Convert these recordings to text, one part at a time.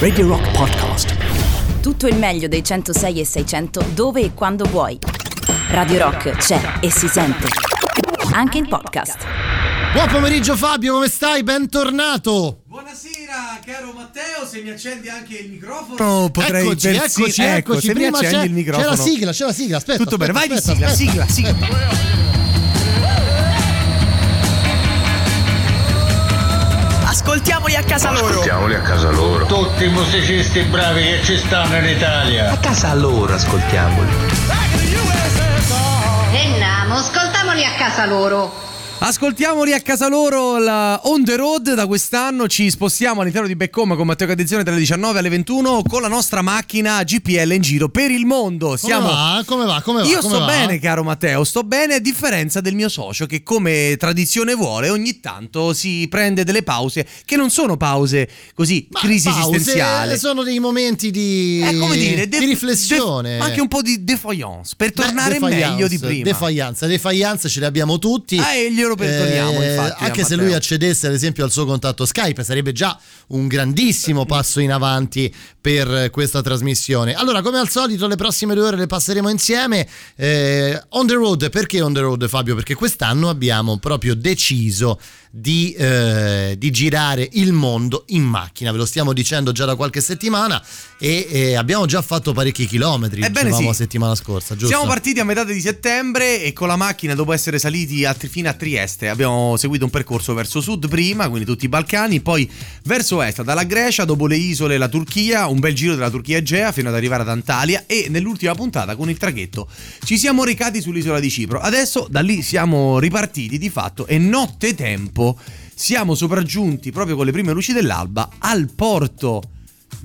Radio Rock Podcast. Tutto il meglio dei 106 e 600 dove e quando vuoi. Radio Rock c'è e si sente. Anche in podcast. Buon pomeriggio Fabio, come stai? Bentornato. Buonasera, caro Matteo, se mi accendi anche il microfono potrei eccoci, persi- eccoci, ecco, eccoci. se mi Prima accendi c'è, il microfono. c'è la sigla, c'è la sigla. Aspetta. Tutto bene, vai di aspetta, sigla, aspetta, sigla, aspetta. sigla. Ascoltiamoli a casa loro. Ascoltiamoli a casa loro. Tutti i musicisti bravi che ci stanno in Italia. A casa loro ascoltiamoli. Enniamo, ascoltamoli a casa loro. Ascoltiamoli a casa loro la On The Road da quest'anno ci spostiamo all'interno di Back Home con Matteo Cadezione dalle 19 alle 21 con la nostra macchina GPL in giro per il mondo. Come Siamo va? Come va? Come va? Io Come sto va? bene, caro Matteo, sto bene a differenza del mio socio che come tradizione vuole ogni tanto si prende delle pause che non sono pause così, Ma crisi esistenziale. Sono dei momenti di, È come dire, di def- riflessione. def- anche un po' di defiance per Beh, tornare defiance, meglio di prima. Defiance, defiance ce le abbiamo tutti. Ah, e glielo perdoniamo, infatti, Anche a se lui accedesse ad esempio al suo contatto Skype, sarebbe già un grandissimo passo in avanti per questa trasmissione. Allora, come al solito, le prossime due ore le passeremo insieme. Eh, on the road, perché on the road, Fabio? Perché quest'anno abbiamo proprio deciso di, eh, di girare il mondo in macchina. Ve lo stiamo dicendo già da qualche settimana e eh, abbiamo già fatto parecchi chilometri. Ebbene sì. la settimana scorsa, giusto? Siamo partiti a metà di settembre e con la macchina, dopo essere saliti a- fino a Trieste, abbiamo seguito un percorso verso sud prima, quindi tutti i Balcani, poi verso est, dalla Grecia, dopo le isole, la Turchia, un bel giro della Turchia Egea fino ad arrivare ad Antalya e nell'ultima puntata con il traghetto ci siamo recati sull'isola di Cipro. Adesso da lì siamo ripartiti di fatto e notte tempo siamo sopraggiunti proprio con le prime luci dell'alba al porto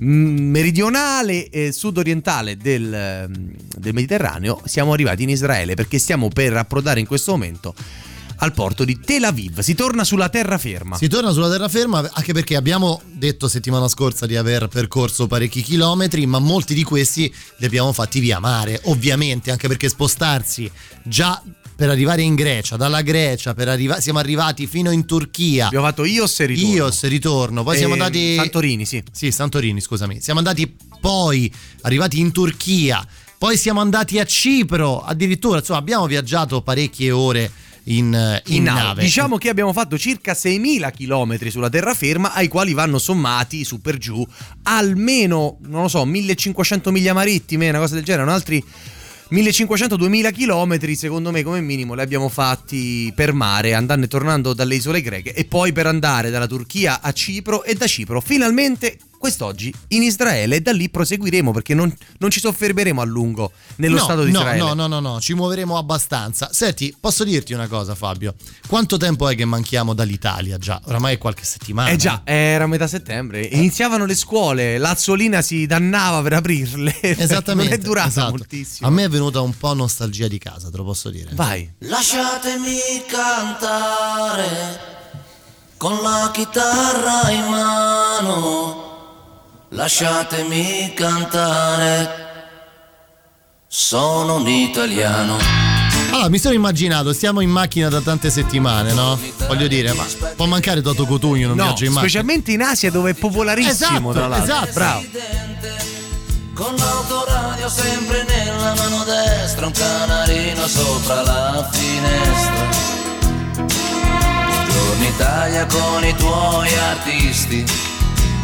mm, meridionale e sudorientale del, ehm, del Mediterraneo siamo arrivati in Israele perché stiamo per approdare in questo momento al porto di Tel Aviv. Si torna sulla terraferma. Si torna sulla terraferma anche perché abbiamo detto settimana scorsa di aver percorso parecchi chilometri, ma molti di questi li abbiamo fatti via mare, ovviamente, anche perché spostarsi già per arrivare in Grecia, dalla Grecia per arriva- siamo arrivati fino in Turchia. abbiamo fatto Ios e ritorno. Ios, ritorno, poi siamo Eh, andati Santorini sì. Sì, Santorini, scusami. Siamo andati poi arrivati in Turchia, poi siamo andati a Cipro, addirittura, insomma, abbiamo viaggiato parecchie ore in, in in nave. nave. Diciamo che abbiamo fatto circa 6.000 km sulla terraferma, ai quali vanno sommati su per giù almeno, non lo so, 1.500 miglia marittime, una cosa del genere, un altri 1.500-2.000 km, secondo me come minimo li abbiamo fatti per mare, andando e tornando dalle isole greche e poi per andare dalla Turchia a Cipro e da Cipro finalmente quest'oggi in Israele e da lì proseguiremo perché non, non ci soffermeremo a lungo nello no, Stato di no, Israele. No, no, no, no, ci muoveremo abbastanza. Senti, posso dirti una cosa, Fabio? Quanto tempo è che manchiamo dall'Italia già? Oramai è qualche settimana. Eh già, era metà settembre. Iniziavano le scuole, l'Azzolina si dannava per aprirle. Esattamente. Non è durata esatto. moltissimo. A me è venuta un po' nostalgia di casa, te lo posso dire. Vai. Lasciatemi cantare con la chitarra in mano. Lasciatemi cantare. Sono un italiano. Allora, mi sono immaginato, stiamo in macchina da tante settimane, no? Voglio dire, ma può mancare Toto Cotugno in un No, viaggio in macchina? specialmente in Asia dove è popolarissimo, Esatto, tra l'altro. esatto. Bravo. Con l'autoradio sempre nella mano destra, un canarino sopra la finestra. Buongiorno Italia con i tuoi artisti,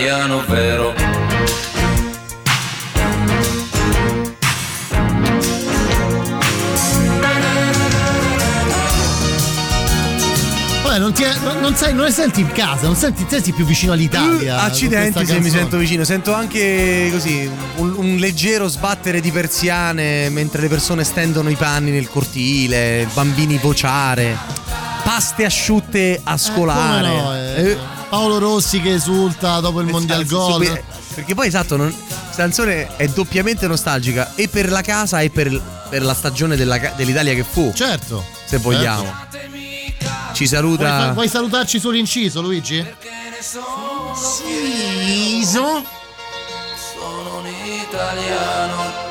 italiano vero. Vabbè, non, ti è- non- non sei- non ne senti in casa, non senti, senti più vicino all'Italia. Accidenti se mi sento vicino, sento anche così un, un leggero sbattere di persiane mentre le persone stendono i panni nel cortile, bambini vociare, paste asciutte a scolare. Come no, eh, Paolo Rossi che esulta dopo il Mondial Esatto, Goal. subito- Perché poi esatto, non- questa canzone è doppiamente nostalgica e per la casa e per, per la stagione della dell'Italia che fu, Certo. se vogliamo. Ci Vuoi, saluta. fa- vuoi salutarci sull'inciso, Luigi? Sono un italiano,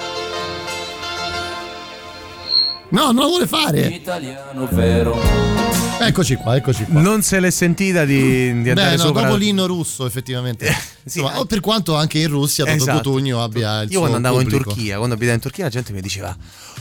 No, non lo vuole fare. italiano vero. Eccoci qua, eccoci qua. Non se l'è sentita di, di andare Beh, no, sopra. dopo l'inno russo, effettivamente. sì, Insomma, eh. per quanto anche in Russia Toto Esatto. Cotugno abbia il Io quando andavo pubblico. in Turchia, quando abitavo in Turchia, la gente mi diceva: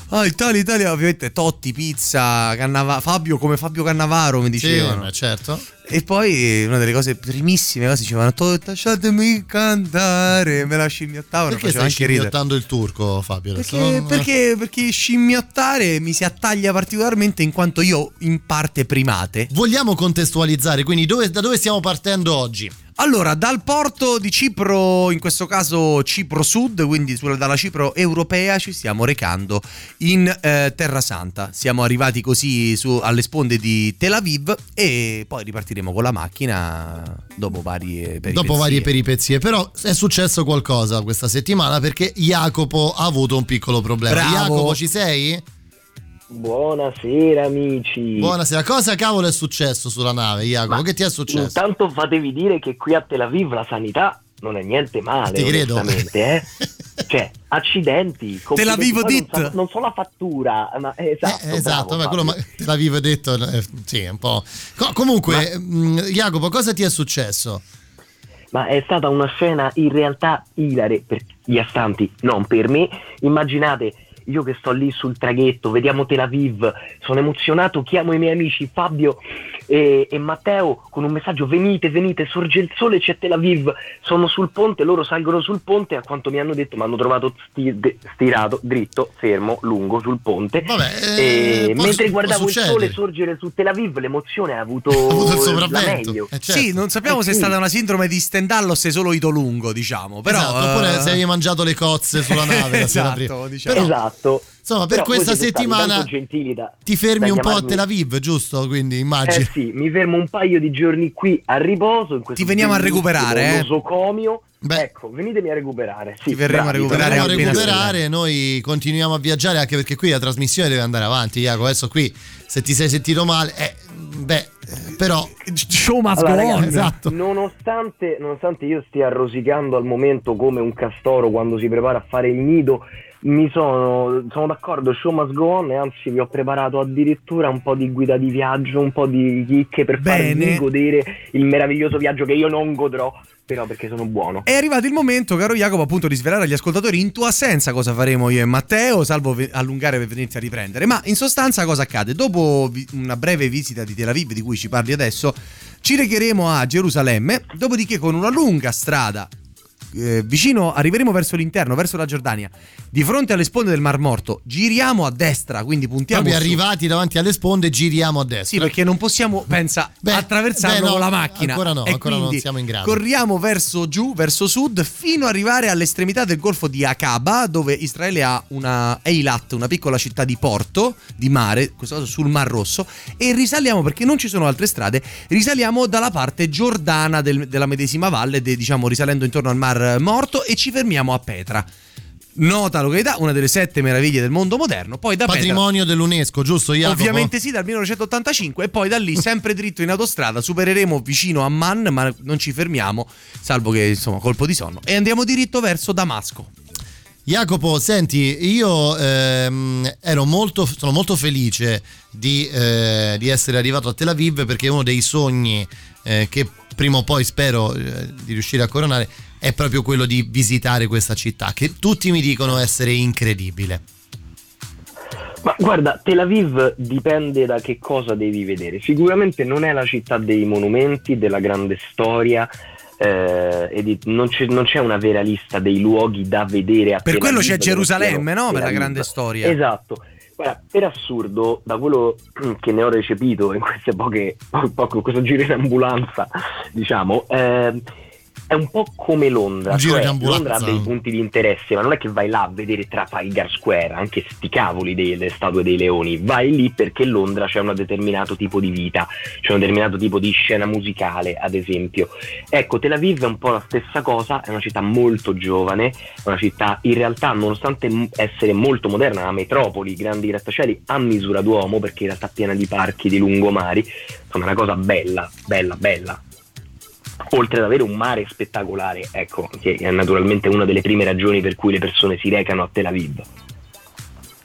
Ah, Italia, Italia, ovviamente Totti, pizza, Cannava- Fabio come Fabio Cannavaro mi Sì, dicevano. eh, certo. E poi una delle cose primissime cose dicevano: "To- Lasciatemi cantare, me la scimmiottavano. Perché faceva anche ridere. scimmiottando il turco, Fabio? Perché, Adesso- perché, perché scimmiottare mi si attaglia particolarmente in quanto io in parte primate. Vogliamo contestualizzare, quindi dove- da dove stiamo partendo oggi? Allora, dal porto di Cipro, in questo caso Cipro Sud, quindi sulla- dalla Cipro europea, ci stiamo recando in eh, Terra Santa. Siamo arrivati così su- alle sponde di Tel Aviv e poi ripartiremo con la macchina dopo varie peripezie. Dopo varie peripezie, però è successo qualcosa questa settimana perché Jacopo ha avuto un piccolo problema. Bravo. Jacopo, ci sei? Buonasera amici. Buonasera, cosa cavolo è successo sulla nave, Jacopo? Ma che ti è successo? Intanto fatevi dire che qui a Tel Aviv la sanità non è niente male, Ti credo. eh. Cioè, accidenti. Aviv complimenti. Poi dit. Non so, non so la fattura, ma eh, esatto. Eh, esatto, bravo, quello ma, Fabio. te l'avevo detto, eh, sì, un po'. Co- comunque, mh, Jacopo, cosa ti è successo? Ma è stata una scena in realtà ilare per gli astanti, non per me. Immaginate io che sto lì sul traghetto, vediamo Tel Aviv, sono emozionato, chiamo i miei amici Fabio e, e Matteo con un messaggio venite, venite, sorge il sole, c'è Tel Aviv, sono sul ponte, loro salgono sul ponte, a quanto mi hanno detto mi hanno trovato sti- de- stirato, dritto, fermo, lungo sul ponte. Vabbè, eh, E può- mentre guardavo il sole sorgere su Tel Aviv, l'emozione ha avuto, Ha avuto il la sopravvento. meglio. Eh, certo. Sì, non sappiamo Eh, se è sì. stata una sindrome di Stendhal o se è solo ito lungo, diciamo. Però, Esatto, oppure eh, se avevi mangiato le cozze sulla nave la sera Esatto, prima. diciamo. Però, Esatto. Insomma, per Però questa settimana da- ti fermi un po' a Tel Aviv, giusto? Quindi immagino. Eh sì, mi fermo un paio di giorni qui a riposo. In questo Ti veniamo a recuperare, eh? nosocomio. Beh. Ecco, venitemi a recuperare. Sì, Ti verremo a bravi, recuperare Andiamo a recuperare, noi continuiamo a viaggiare anche perché qui la trasmissione deve andare avanti, Jacopo. Adesso qui se ti sei sentito male, eh, beh, eh, però Show must Allora, go on. ragazzi, Esatto. Nonostante, nonostante io stia rosicando al momento come un castoro quando si prepara a fare il nido, mi sono, sono d'accordo, show must go on e anzi vi ho preparato addirittura un po' di guida di viaggio, un po' di chicche per Bene. farvi godere il meraviglioso viaggio che io non godrò, però perché sono buono. È arrivato il momento, caro Jacopo, appunto di svelare agli ascoltatori in tua assenza cosa faremo io e Matteo, salvo ve- allungare per venirti a riprendere. Ma in sostanza cosa accade? Dopo vi- una breve visita di Tel Aviv, di cui ci parli adesso, ci recheremo a Gerusalemme, dopodiché con una lunga strada eh, vicino, arriveremo verso l'interno, verso la Giordania, di fronte alle sponde del Mar Morto, giriamo a destra, quindi puntiamo Proprio su. arrivati davanti alle sponde giriamo a destra. Sì, perché non possiamo, pensa, Beh, attraversarlo beh, no, con la macchina. ancora no, E ancora non siamo in grado. Corriamo verso giù, verso sud, fino ad arrivare all'estremità del golfo di Aqaba, dove Israele ha una Eilat, una piccola città di porto, di mare, questo caso sul Mar Rosso, e risaliamo, perché non ci sono altre strade, risaliamo dalla parte giordana del- della medesima valle, de- diciamo risalendo intorno al Mar Morto, e ci fermiamo a Petra. Nota località, una delle sette meraviglie del mondo moderno. Poi da Petra Patrimonio dell'UNESco, giusto Jacopo? Ovviamente sì, dal 1985 e poi da lì sempre dritto in autostrada supereremo vicino a Man, ma non ci fermiamo, salvo che insomma colpo di sonno, e andiamo diritto verso Damasco. Jacopo, senti, io ehm, ero molto, sono molto felice di, eh, di essere arrivato a Tel Aviv perché uno dei sogni eh, che prima o poi spero eh, di riuscire a coronare è proprio quello di visitare questa città, che tutti mi dicono essere incredibile. Ma guarda, Tel Aviv dipende da che cosa devi vedere. Sicuramente non è la città dei monumenti, della grande storia. eh, e di- non, c'è, non c'è una vera lista dei luoghi da vedere a Per quello c'è Gerusalemme, no? Per la grande storia. Esatto. Guarda, per assurdo, da quello che ne ho recepito in queste poche, poco, questo giro in ambulanza, diciamo, ehm, è un po' come Londra. Cioè. Londra ha dei punti di interesse, ma non è che vai là a vedere Trafalgar Square, anche sti cavoli delle statue dei leoni. Vai lì perché Londra c'è un determinato tipo di vita, c'è un determinato tipo di scena musicale, ad esempio. Ecco, Tel Aviv è un po' la stessa cosa, è una città molto giovane, è una città in realtà, nonostante essere molto moderna, una metropoli, grandi grattacieli, a misura d'uomo, perché in realtà è piena di parchi, di lungomari, insomma è una cosa bella, bella, bella. Oltre ad avere un mare spettacolare, ecco, che è naturalmente una delle prime ragioni per cui le persone si recano a Tel Aviv.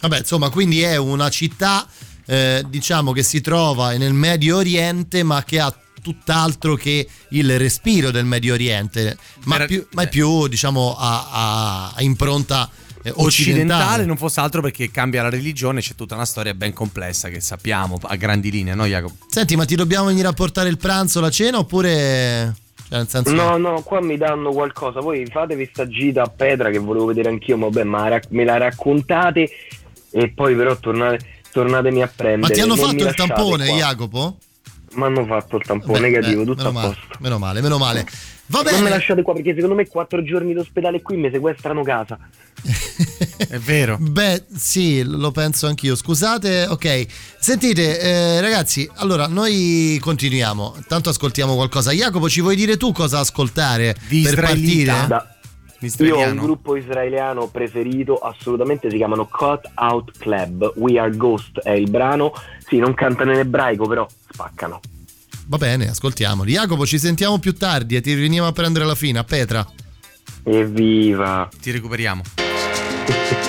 Vabbè, insomma, quindi è una città, eh, diciamo, che si trova nel Medio Oriente, ma che ha tutt'altro che il respiro del Medio Oriente, ma, Per- più, ma è più, diciamo, a, a- a impronta eh, Occidentale occidentale. non fosse altro perché cambia la religione, c'è tutta una storia ben complessa che sappiamo a grandi linee, no Jacopo? Senti, ma ti dobbiamo venire a portare il pranzo, la cena, oppure... Cioè, nel senso... No, no, qua mi danno qualcosa. Voi fatevi sta gita a Petra che volevo vedere anch'io, ma vabbè, ma rac- me la raccontate e poi però tornate, tornatemi a prendere. Ma ti hanno Non fatto il tampone, qua. Jacopo? Mi hanno fatto il tampone Beh, negativo, beh, tutto meno a male, posto. meno male, meno male. Va Non mi bene. lasciate qua perché secondo me quattro giorni d'ospedale qui mi sequestrano casa. È vero. Beh, sì, lo penso anch'io. Scusate, ok. Sentite, eh, ragazzi, allora noi continuiamo. Tanto ascoltiamo qualcosa. Jacopo, ci vuoi dire tu cosa ascoltare Di per israelita? partire? Da- Io ho un Israeliano. gruppo israeliano preferito, assolutamente si chiamano Cut Out Club. We Are Ghost è il brano. Sì, non cantano in ebraico, però spaccano. Va bene, ascoltiamoli. Jacopo, ci sentiamo più tardi e ti veniamo a prendere la fine a Petra. Evviva! Ti recuperiamo.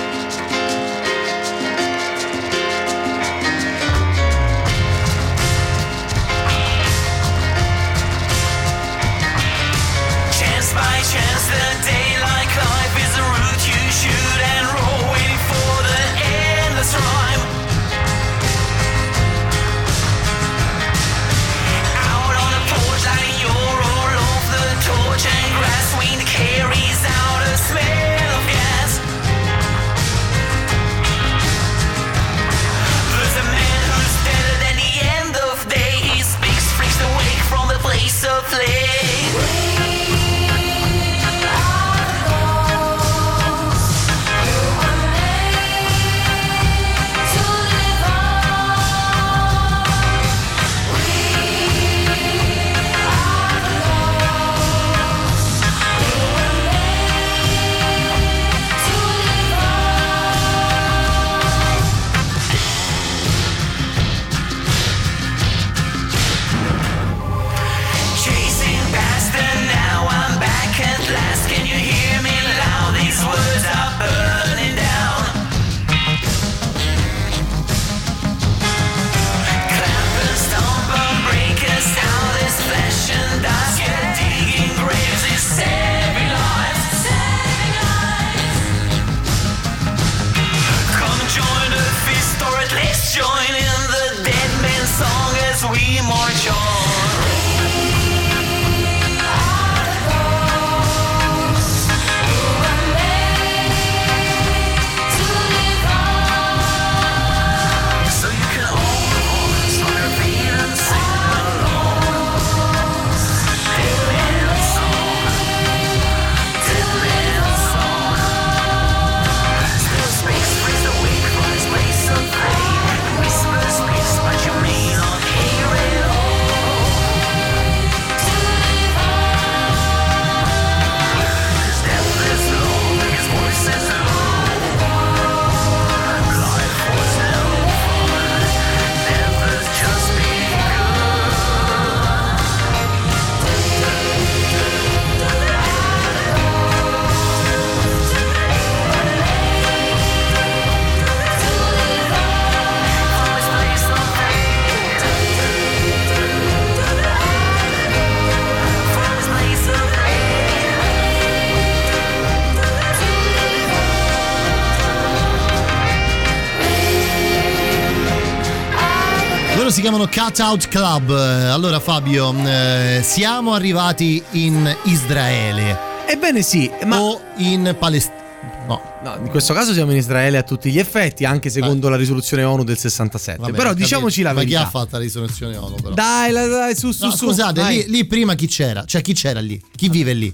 si chiamano Cutout Club. Allora Fabio, eh, siamo arrivati in Israele. Ebbene sì, ma... O in Palestina. No. no. in questo caso siamo in Israele a tutti gli effetti, anche secondo eh. la risoluzione ONU del 67. Vabbè, però diciamoci la verità. Ma chi ha fatto la risoluzione ONU? Però? Dai, dai, su, su, no, su. Scusate, lì, lì, prima chi c'era? Cioè, chi c'era lì? Chi vive lì?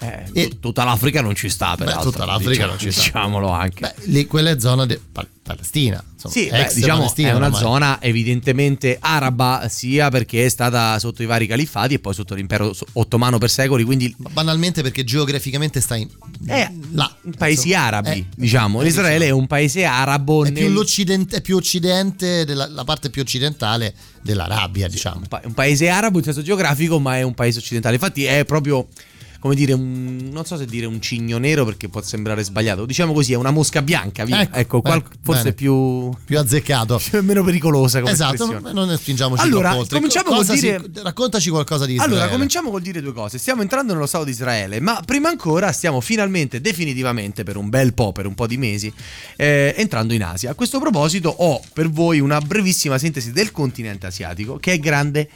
Eh, e, tutta l'Africa non ci sta, però. Tutta l'Africa diciamo, non ci sta. Diciamolo anche. Beh, lì quella è zona di Palestina. Insomma, sì, beh, diciamo Palestina è una ormai. zona evidentemente araba, sia perché è stata sotto i vari califati e poi sotto l'impero ottomano per secoli. Quindi... Banalmente perché geograficamente sta in, è là. Paesi insomma, arabi, è, diciamo. è, Israele diciamo. è un paese arabo. È nel... più, è più occidente, della, la parte più occidentale dell'Arabia, diciamo. Un, pa- un paese arabo in senso geografico, ma è un paese occidentale. Infatti è proprio come dire, un, non so se dire un cigno nero perché può sembrare sbagliato. Diciamo così, è una mosca bianca, via. Ecco, ecco qual- bene, forse bene. più più azzeccato, meno pericolosa come esatto. Non ne spingiamoci Allora, oltre. cominciamo col dire- si- raccontaci qualcosa di Israele. Allora, cominciamo col dire due cose. Stiamo entrando nello Stato di Israele, ma prima ancora stiamo finalmente, definitivamente, per un bel po', per un po' di mesi, eh, entrando in Asia. A questo proposito ho per voi una brevissima sintesi del continente asiatico che è grande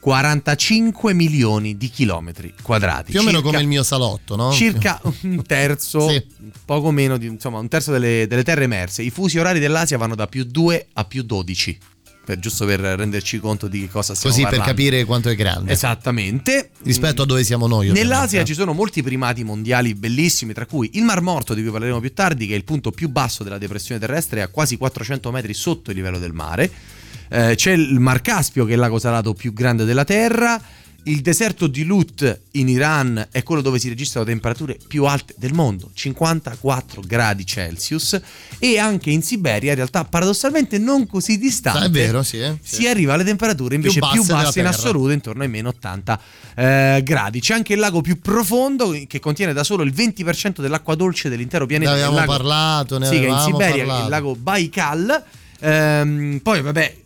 45 milioni di chilometri quadrati. Più o meno Circa- come il mio salotto, no? Circa un terzo, Sì. poco meno di insomma, un terzo delle, delle terre emerse. I fusi orari dell'Asia vanno da più 2 a più 12. Per, giusto per renderci conto di che cosa stiamo Così per parlando. capire quanto è grande. Esattamente. Rispetto a dove siamo noi. ovviamente. Nell'Asia ci sono molti primati mondiali bellissimi, tra cui il Mar Morto, di cui parleremo più tardi, che è il punto più basso della depressione terrestre, a quasi 400 metri sotto il livello del mare. Eh, c'è il Mar Caspio, che è il lago salato più grande della Terra. Il deserto di Lut in Iran è quello dove si registrano temperature più alte del mondo, 54 gradi Celsius. E anche in Siberia, in realtà paradossalmente non così distante, È vero, sì. eh. si arriva alle temperature invece Più più basse basse, della in Terra. assoluto, intorno ai meno 80 eh, gradi. C'è anche il lago più profondo che contiene da solo il 20% dell'acqua dolce dell'intero Ne pianeta. il avevamo lago- parlato, ne sì, è in avevamo Siberia, parlato. il lago Baikal. Ehm, poi, vabbè.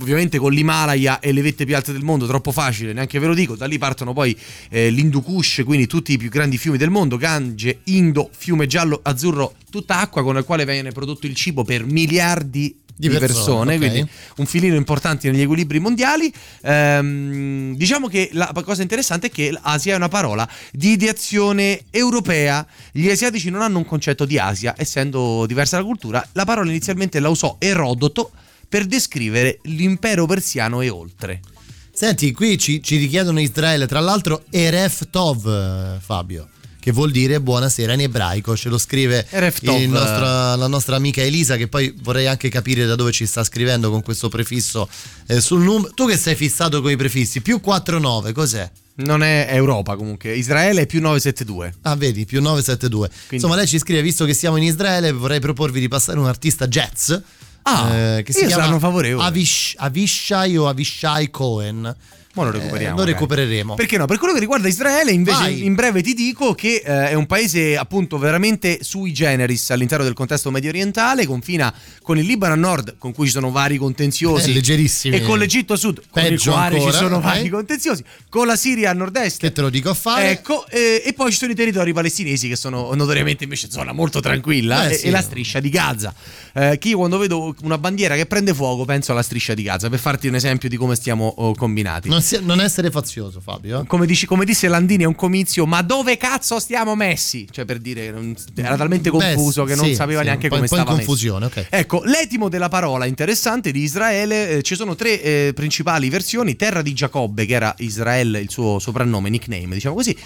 Ovviamente con l'Himalaya e le vette più alte del mondo, troppo facile, neanche ve lo dico. Da lì partono poi eh, l'Hindu Kush, quindi tutti i più grandi fiumi del mondo: Gange, Indo, fiume giallo, azzurro, tutta acqua con la quale viene prodotto il cibo per miliardi di, persone, persone, ok. quindi un filino importante negli equilibri mondiali. Ehm, diciamo che la cosa interessante è che l'Asia è una parola di ideazione europea. Gli asiatici non hanno un concetto di Asia, essendo diversa la cultura. La parola inizialmente la usò Erodoto per descrivere l'impero persiano e oltre. Senti, qui ci, ci richiedono Israele, tra l'altro Eref Tov, eh, Fabio, che vuol dire buonasera in ebraico, ce lo scrive nostro- la nostra amica Elisa, che poi vorrei anche capire da dove ci sta scrivendo con questo prefisso eh, sul numero. Tu che sei fissato con i prefissi, più 49, cos'è? Non è Europa comunque, Israele è più 972. Ah, vedi, più 972. Insomma, lei ci scrive, visto che siamo in Israele, vorrei proporvi di passare un artista jazz. Ah, eh, che si chiama. Avish- Avishai o Avishai Cohen. Ma lo Eh, recuperiamo. lo dai. recupereremo. Perché no? Per quello che riguarda Israele, invece, Vai. in breve ti dico che eh, è un paese appunto veramente sui generis all'interno del contesto medio orientale, confina con il Libano a nord, con cui ci sono vari contenziosi, Eh, leggerissimi. e con l'Egitto a sud, con il Peggio quale ancora, ci sono ok. vari contenziosi, con la Siria a nord-est. Che te lo dico a fare. Ecco, eh, e poi ci sono i territori palestinesi che sono notoriamente invece zona molto tranquilla Eh, e, sì. e la striscia di Gaza. Eh, che io quando vedo una bandiera che prende fuoco penso alla striscia di Gaza, per farti un esempio di come stiamo oh, combinati. Non, si- non essere fazioso, Fabio. eh. Come, dici- come disse Landini a un comizio, ma dove cazzo stiamo messi? Cioè per dire, non- era talmente Beh, confuso che non sì, sapeva sì, neanche come stava confusione, ok. Ecco, l'etimo della parola interessante di Israele, eh, ci sono tre eh, principali versioni, terra di Giacobbe, che era Israele, il suo soprannome, nickname, diciamo così,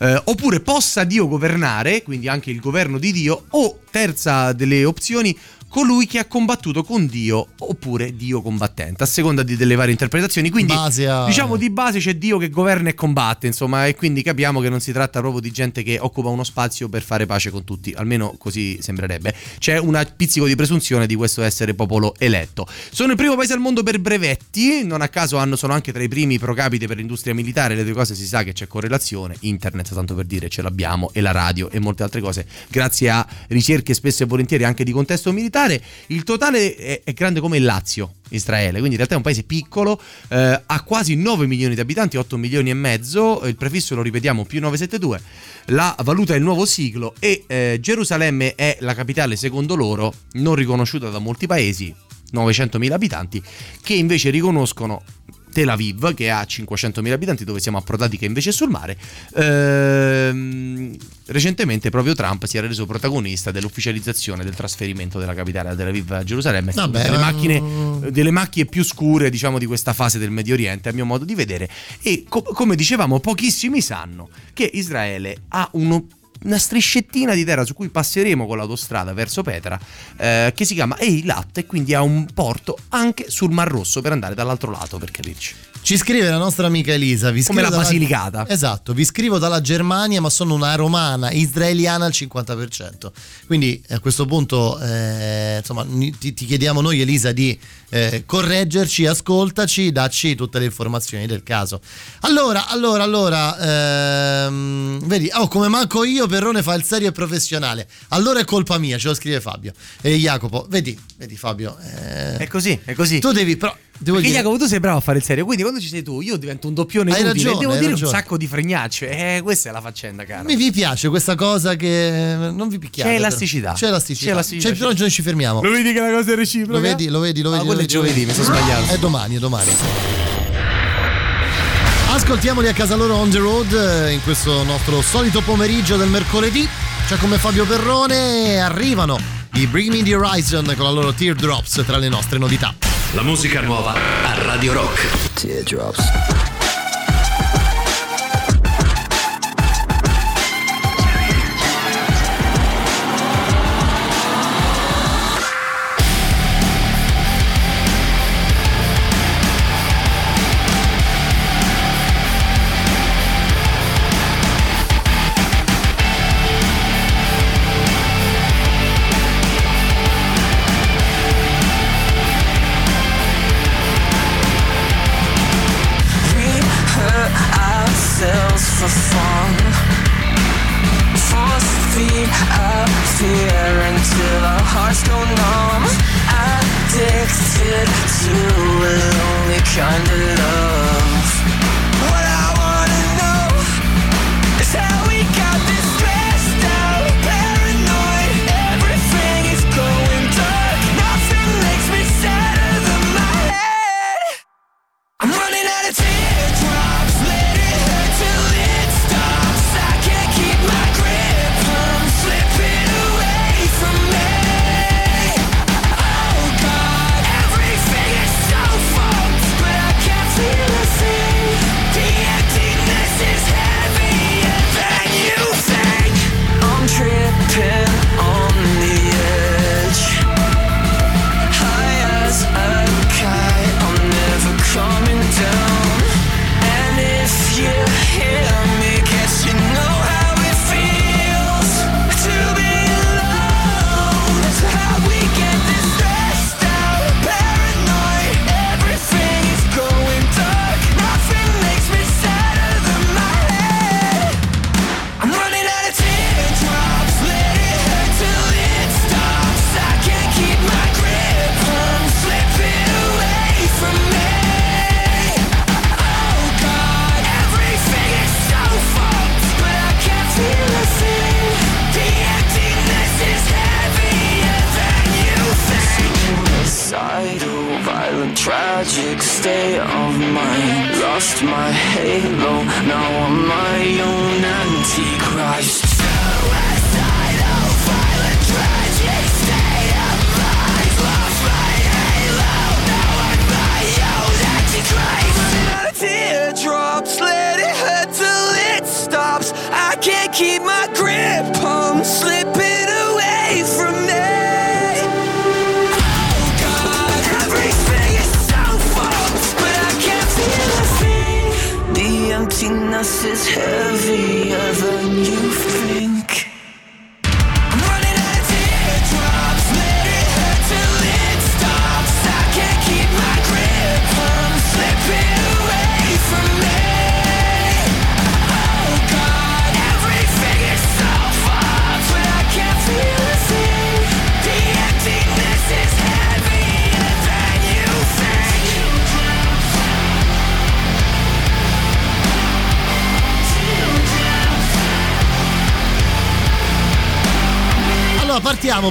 eh, oppure possa Dio governare, quindi anche il governo di Dio, o terza delle opzioni, colui che ha combattuto con Dio oppure Dio combattente, a seconda di- delle varie interpretazioni. Quindi, a- diciamo di base c'è Dio che governa e combatte, insomma, e quindi capiamo che non si tratta proprio di gente che occupa uno spazio per fare pace con tutti, almeno così sembrerebbe. C'è un pizzico di presunzione di questo essere popolo eletto. Sono il primo paese al mondo per brevetti, non a caso hanno, sono anche tra i primi pro capite per l'industria militare, le due cose si sa che c'è correlazione, internet tanto per dire ce l'abbiamo e la radio e molte altre cose, grazie a ricerche spesso e volentieri anche di contesto militare. Il totale è, è grande come il Lazio, Israele, quindi in realtà è un paese piccolo, eh, ha quasi 9 milioni di abitanti, 8 milioni e mezzo, il prefisso lo ripetiamo più 972, la valuta è il nuovo siglo e eh, Gerusalemme è la capitale secondo loro non riconosciuta da molti paesi. 900.000 abitanti, che invece riconoscono Tel Aviv, che ha 500.000 abitanti, dove siamo approdati, che invece è sul mare. Ehm, recentemente proprio Trump si era reso protagonista dell'ufficializzazione del trasferimento della capitale da Tel Aviv a Gerusalemme, Vabbè, delle, ma- macchine, delle macchie più scure, diciamo, di questa fase del Medio Oriente, a mio modo di vedere. E co- come dicevamo, pochissimi sanno che Israele ha uno una striscettina di terra su cui passeremo con l'autostrada verso Petra eh, che si chiama Eilat e quindi ha un porto anche sul Mar Rosso per andare dall'altro lato per capirci Ci scrive la nostra amica Elisa. Vi Come la dalla- Basilicata. Esatto, vi scrivo dalla Germania, ma sono una romana israeliana al 50%. Quindi a questo punto, eh, insomma, ti, ti chiediamo noi, Elisa, di eh, correggerci, ascoltaci, dacci tutte le informazioni del caso. Allora, allora, allora, ehm, vedi, oh, come manco io, Perrone fa il serio e professionale. Allora è colpa mia, ce lo scrive Fabio. E Jacopo, vedi, vedi Fabio. eh, è così è così Tu devi, però, devo perché dire, Jacopo tu sei bravo a fare il serio quindi quando ci sei tu io divento un doppione Hai inutile ragione, e devo hai dire ragione. un sacco di fregnacce eh, questa è la faccenda cara Mi vi piace questa cosa che non vi picchiate. C'è però. elasticità. C'è elasticità. C'è elasticità, C'è, però c'è. noi ci fermiamo. lo vedi che la cosa è reciproca? Lo vedi, lo vedi, lo Ah, vedi. quello lo è giovedì, mi sono sbagliato. È domani, è domani. Ascoltiamoli a casa loro on the road in questo nostro solito pomeriggio del mercoledì. C'è come Fabio Perrone. Arrivano i Bring Me the Horizon con la loro Teardrops tra le nostre novità. La musica nuova a Radio Rock. Teardrops. For fun. Force feed our fear until our hearts go numb. Addicted to a lonely kind of love. What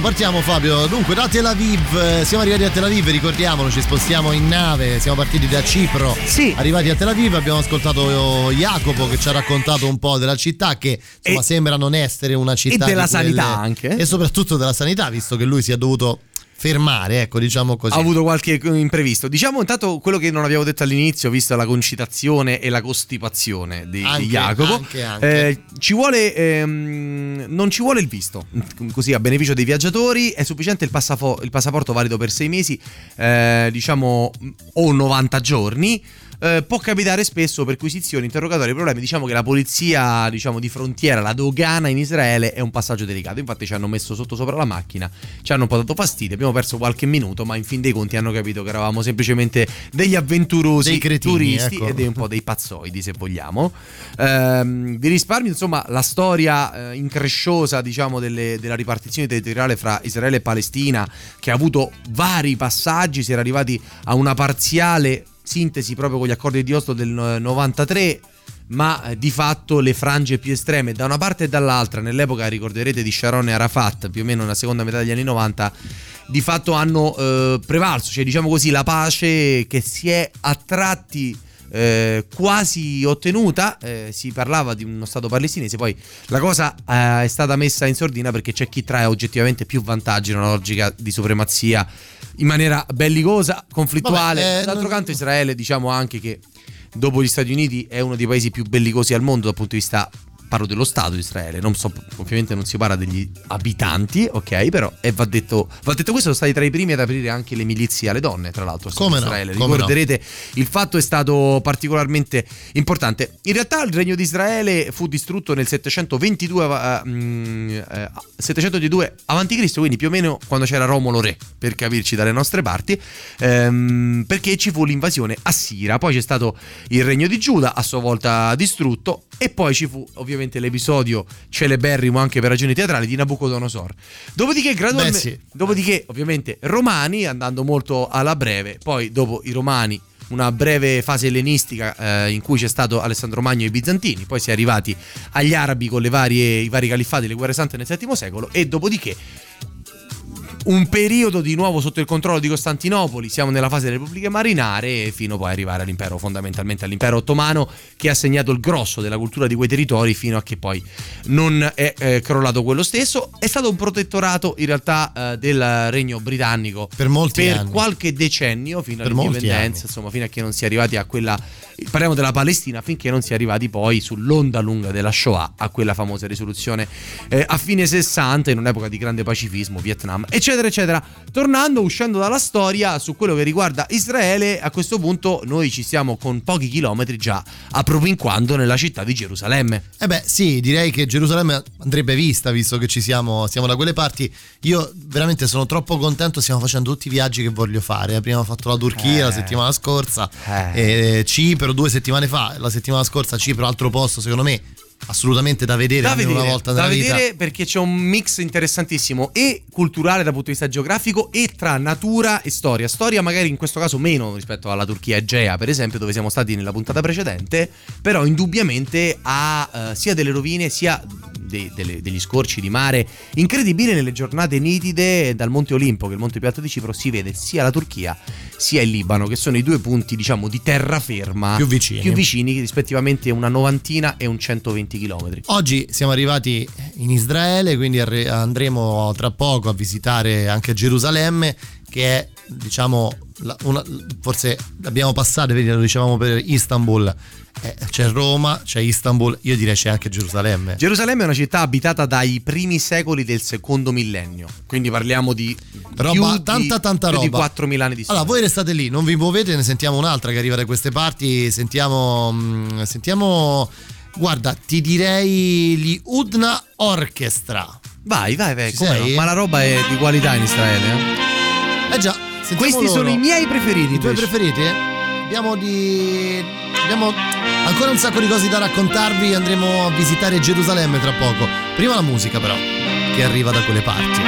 partiamo, partiamo Fabio. Dunque da Tel Aviv, eh, siamo arrivati a Tel Aviv, ricordiamolo, ci spostiamo in nave, siamo partiti da Cipro. Sì. Arrivati a Tel Aviv abbiamo ascoltato Jacopo che ci ha raccontato un po' della città che insomma E- sembra non essere una città e della quelle- sanità anche. E soprattutto della sanità, visto che lui si è dovuto fermare, ecco, diciamo così. Ha avuto qualche imprevisto. Diciamo intanto quello che non abbiamo detto all'inizio, vista la concitazione e la costipazione di, di Anche, Jacopo. anche, anche. eh, ci vuole, ehm, non ci vuole il visto, così a beneficio dei viaggiatori. È sufficiente il, passafo- il passaporto valido per sei mesi, eh, diciamo, o 90 giorni. Eh, può capitare spesso perquisizioni, interrogatori, problemi. Diciamo che la polizia diciamo, di frontiera, la dogana in Israele è un passaggio delicato. Infatti, ci hanno messo sotto sopra la macchina, ci hanno un po' dato fastidio. Abbiamo perso qualche minuto, ma in fin dei conti hanno capito che eravamo semplicemente degli avventurosi Dei cretini, turisti ecco. ed un po' dei pazzoidi, se vogliamo. Ehm, vi risparmio, insomma, la storia eh, incresciosa, diciamo, delle- della ripartizione territoriale fra Israele e Palestina, che ha avuto vari passaggi. Si era arrivati a una parziale sintesi proprio con gli accordi di Oslo del no- 93 ma eh, di fatto le frange più estreme da una parte e dall'altra nell'epoca ricorderete di Sharon e Arafat più o meno nella seconda metà degli anni 90 di fatto hanno eh, prevalso cioè diciamo così la pace che si è a tratti eh, quasi ottenuta eh, si parlava di uno stato palestinese poi la cosa eh, è stata messa in sordina perché c'è chi trae oggettivamente più vantaggi in una logica di supremazia in maniera bellicosa conflittuale. Vabbè, eh, d'altro non- canto Israele diciamo anche che dopo gli Stati Uniti è uno dei paesi più bellicosi al mondo dal punto di vista parlo dello Stato di Israele non so ovviamente non si parla degli abitanti ok però e va detto, va detto questo sono stati tra i primi ad aprire anche le milizie alle donne tra l'altro Come no, Israele. come no. ricorderete il fatto è stato particolarmente importante. In realtà il regno di Israele fu distrutto nel 722 eh, mm, eh, 722 avanti Cristo quindi più o meno quando c'era Romolo re per capirci dalle nostre parti ehm, perché ci fu l'invasione assira poi c'è stato il regno di Giuda a sua volta distrutto e poi ci fu ovviamente l'episodio celeberrimo anche per ragioni teatrali di Nabucodonosor dopodiché gradualmente sì. dopodiché ovviamente romani andando molto alla breve poi dopo i romani una breve fase ellenistica eh, in cui c'è stato Alessandro Magno e i bizantini, poi si è arrivati agli arabi con le varie, i vari califfati, le guerre sante nel VII secolo e dopodiché un periodo di nuovo sotto il controllo di Costantinopoli, siamo nella fase delle repubbliche marinare fino poi ad arrivare all'impero, fondamentalmente all'impero ottomano che ha segnato il grosso della cultura di quei territori fino a che poi non è eh, crollato quello stesso. È stato un protettorato in realtà eh, del regno britannico Per molti per qualche decennio fino all'indipendenza, insomma, fino a che non si è arrivati a quella parliamo della Palestina finché non si è arrivati poi sull'onda lunga della Shoah a quella famosa risoluzione eh, a fine 60 in un'epoca di grande pacifismo Vietnam eccetera eccetera tornando uscendo dalla storia su quello che riguarda Israele a questo punto noi ci siamo con pochi chilometri già appropinquando nella città di Gerusalemme Eh beh, sì, direi che Gerusalemme andrebbe vista visto che ci siamo, siamo da quelle parti. Io veramente sono troppo contento, stiamo facendo tutti i viaggi che voglio fare. Prima ho fatto la Turchia Eh. la settimana scorsa, Eh. e Cipro due settimane fa, la settimana scorsa Cipro, altro posto secondo me assolutamente da vedere da vedere, una volta da nella vita. vedere perché c'è un mix interessantissimo e culturale dal punto di vista geografico e tra natura e storia. Storia magari in questo caso meno rispetto alla Turchia Egea, per esempio, dove siamo stati nella puntata precedente, però indubbiamente ha eh, sia delle rovine sia dei- delle- degli scorci di mare incredibili nelle giornate nitide dal Monte Olimpo, che è il Monte più alto di Cipro, si vede sia la Turchia sia il Libano, che sono i due punti, diciamo, di terraferma Più vicini. più vicini, rispettivamente una novantina e un 120 km. Oggi siamo arrivati in Israele, quindi andremo tra poco a visitare anche Gerusalemme, che è, diciamo, la- una- forse l'abbiamo passata, vedi, lo dicevamo per Istanbul. Eh, c'è Roma, c'è Istanbul, io direi c'è anche Gerusalemme. Gerusalemme è una città abitata dai primi secoli del secondo millennio, quindi parliamo di Roba, più di- tanta tanta più roba. di 4.000 anni di storia. Allora, voi restate lì, non vi muovete, ne sentiamo un'altra che arriva da queste parti. Sentiamo. mm, sentiamo. Guarda, ti direi gli Udna Orchestra. Vai, vai, vai, come no? Ma la roba è di qualità in Israele. eh? Eh già, Questi sono loro. i miei preferiti. I tuoi preferiti? Abbiamo di. Abbiamo ancora un sacco di cose da raccontarvi. Andremo a visitare Gerusalemme tra poco. Prima la musica, però, che arriva da quelle parti.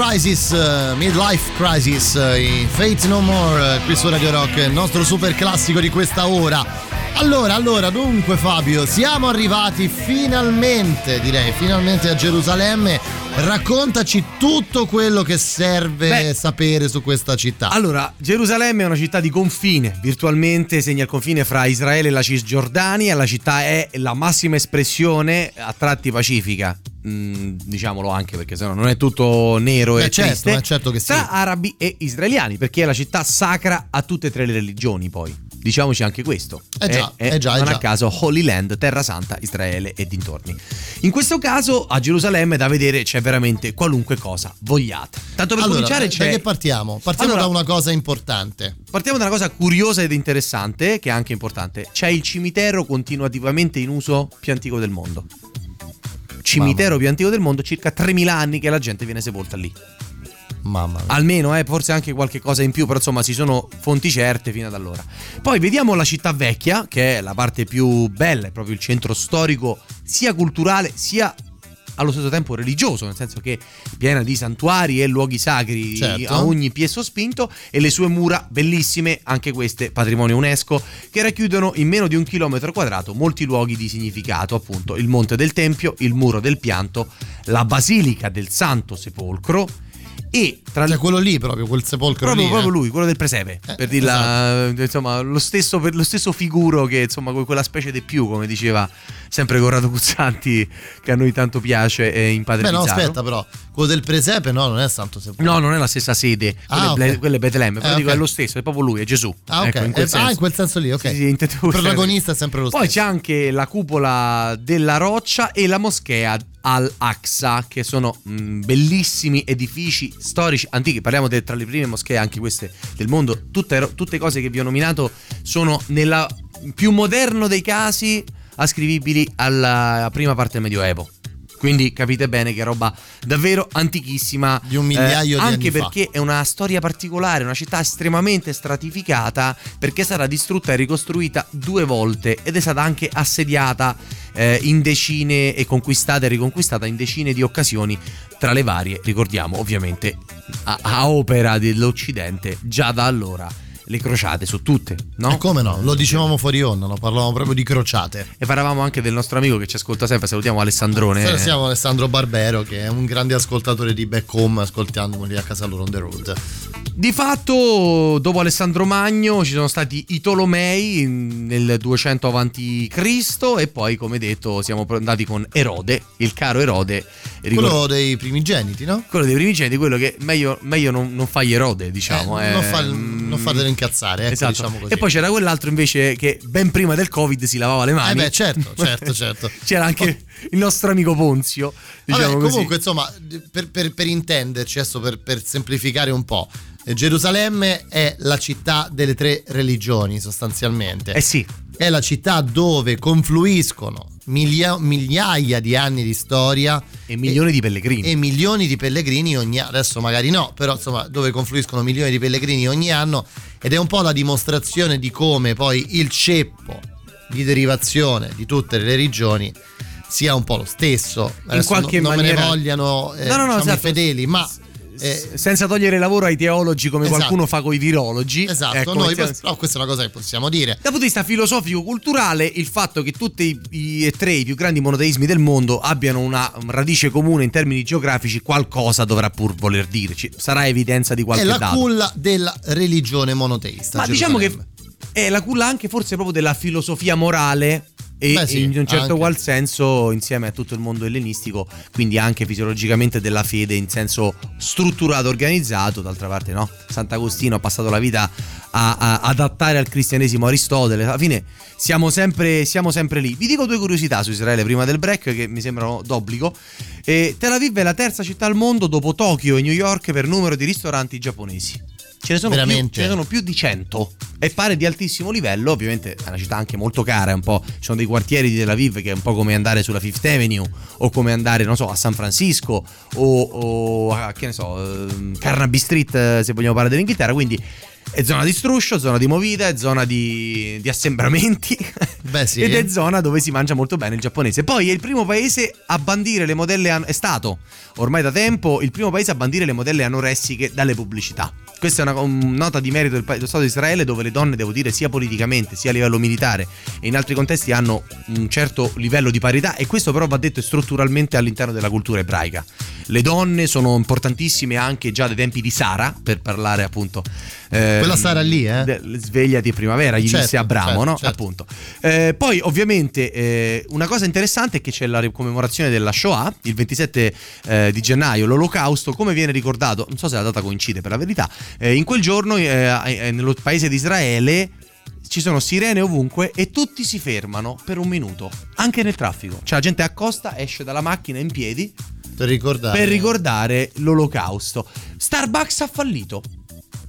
Crisis, uh, Midlife Crisis, uh, in Fate No More, uh, qui su Radio Rock, il nostro super classico di questa ora. Allora, allora, dunque Fabio, siamo arrivati finalmente, direi, finalmente a Gerusalemme. Raccontaci tutto quello che serve Beh, sapere su questa città. Allora, Gerusalemme è una città di confine, virtualmente segna il confine fra Israele e la Cisgiordania, la città è la massima espressione a tratti pacifica. Mm, diciamolo anche perché sennò non è tutto nero Beh, e certo, triste eh, certo sì. tra arabi e israeliani perché è la città sacra a tutte e tre le religioni poi diciamoci anche questo Eh già, è, eh già, eh non già. a caso Holy Land, Terra Santa, Israele e dintorni in questo caso a Gerusalemme da vedere c'è veramente qualunque cosa vogliate tanto per allora, cominciare da c'è che partiamo? Partiamo Allora- da una cosa importante. Partiamo da una cosa curiosa ed interessante, che è anche importante. C'è il cimitero continuativamente in uso più antico del mondo. Cimitero più antico del mondo, circa 3000 anni che la gente viene sepolta lì. Mamma mia. Almeno, eh, forse anche qualche cosa in più, però insomma ci sono fonti certe fino ad allora. Poi vediamo la città vecchia, che è la parte più bella, è proprio il centro storico, sia culturale sia allo stesso tempo religioso, nel senso che piena di santuari e luoghi sacri Certo. a ogni piè sospinto e le sue mura bellissime, anche queste patrimonio UNESCO, che racchiudono in meno di un chilometro quadrato molti luoghi di significato, appunto il Monte del Tempio, il Muro del Pianto, la Basilica del Santo Sepolcro e tra Cioè quello lì proprio, quel sepolcro Proprio, lì. proprio eh. lui, quello del presepe. Eh, per dirla, insomma, lo stesso, lo stesso figuro che, insomma, que- quella specie di più, come diceva sempre Corrado Cuzzanti, che a noi tanto piace eh, in Padre Beh, no, aspetta, però, quello del presepe no, non è Santo Sepolcro. No, non è la stessa sede, quella, Ah, è, Ble- ok. quella è Betlemme, però Eh, dico è lo stesso, è proprio lui, è Gesù. Ah. Ecco, in quel Eh, senso. ah, in quel senso lì, ok. Sì, sì, Il protagonista è sempre lo Poi stesso. c'è anche la cupola della roccia e la moschea Al-Aqsa, che sono mh, bellissimi edifici storici antichi. Parliamo de- tra le prime moschee, anche queste del mondo. Tutte, tutte cose che vi ho nominato sono nella più moderno dei casi ascrivibili alla prima parte del Medioevo. Quindi capite bene che è roba davvero antichissima. Di un migliaio di anche anni fa. perché è una storia particolare, una città estremamente stratificata perché stata distrutta e ricostruita due volte ed è stata anche assediata eh, in decine e conquistata e riconquistata in decine di occasioni tra le varie, ricordiamo ovviamente a, a opera dell'Occidente già da allora le crociate su tutte, no? E come no? Lo dicevamo fuori onda, no? parlavamo proprio di crociate. E parlavamo anche del nostro amico che ci ascolta sempre, salutiamo Alessandrone. Salutiamo Alessandro Barbero che è un grande ascoltatore di Back Home, ascoltiamoli a casa loro on the road. Di fatto, dopo Alessandro Magno ci sono stati i Tolomei nel 200 a.C. e poi, come detto, siamo andati con Erode, il caro Erode. Ricord- Quello dei primigeniti, no? quello dei primigeniti, quello che meglio, meglio non, non fagli Erode, diciamo. Eh, eh. non, fa, non fatelo incazzare, ecco, Esatto. diciamo. E poi c'era quell'altro invece che ben prima del Covid si lavava le mani. Eh beh, certo, certo, certo. c'era anche il nostro amico Ponzio. Diciamo Vabbè, comunque, insomma, per, per- per intenderci, adesso per, per semplificare un po', Gerusalemme è la città delle tre religioni, sostanzialmente. Eh sì. È la città dove confluiscono miglia- migliaia di anni di storia E milioni di pellegrini. e milioni di pellegrini ogni anno. Adesso magari no, però insomma, dove confluiscono milioni di pellegrini ogni anno ed è un po' la dimostrazione di come poi il ceppo di derivazione di tutte le religioni sia un po' lo stesso. Adesso qualche non, non me maniera- ne vogliano eh, No, no, no, diciamo, i esatto. fedeli, ma eh, senza togliere lavoro ai teologi come Esatto. qualcuno fa con i virologi. esatto, Ecco, noi, mettiamo- però questa è una cosa che possiamo dire. Dal punto di vista filosofico-culturale, il fatto che tutti e tre i più grandi monoteismi del mondo abbiano una radice comune in termini geografici, qualcosa dovrà pur voler dirci. Sarà evidenza di qualche È la dato. culla della religione monoteista. Ma diciamo che è la culla anche forse proprio della filosofia morale. E Beh, sì, in un certo anche. qual senso insieme a tutto il mondo ellenistico, quindi anche fisiologicamente della fede in senso strutturato, organizzato, d'altra parte no? Sant'Agostino ha passato la vita a, a adattare al cristianesimo Aristotele, alla fine siamo sempre, siamo sempre lì. Vi dico due curiosità su Israele prima del break che mi sembrano d'obbligo. Eh, Tel Aviv è la terza città al mondo dopo Tokyo e New York per numero di ristoranti giapponesi. Ce ne sono, più, Veramente? ce ne sono più di 100. e pare di altissimo livello, ovviamente è una città anche molto cara, è un po', ci sono dei quartieri di Tel Aviv che è un po' come andare sulla Fifth Avenue o come andare, non so, a San Francisco o, o a, che ne so, ehm, Carnaby Street eh, se vogliamo parlare dell'Inghilterra, quindi è zona di struscio, zona di movida, è zona di, di assembramenti Beh, sì. ed è zona dove si mangia molto bene il giapponese. Poi è il primo paese a bandire le modelle, an- è stato ormai da tempo il primo paese a bandire le modelle anoressiche dalle pubblicità. Questa è una un- nota di merito del, dello Stato di Israele dove le donne, devo dire, sia politicamente sia a livello militare e in altri contesti hanno un certo livello di parità e questo però va detto strutturalmente all'interno della cultura ebraica. Le donne sono importantissime anche già dai tempi di Sara, per parlare appunto... eh, Quella Sara lì, eh? de- Svegliati primavera, gli Certo, disse Abramo, certo, no? certo. Appunto. Eh, poi, ovviamente, eh, una cosa interessante è che c'è la commemorazione della Shoah, il 27 eh, di gennaio, l'Olocausto, come viene ricordato, non so se la data coincide per la verità, eh, in quel giorno, eh, nello paese di Israele. Ci sono sirene ovunque e tutti si fermano per un minuto, anche nel traffico. Cioè la gente accosta, esce dalla macchina in piedi Per ricordare. per ricordare l'olocausto. Starbucks ha fallito.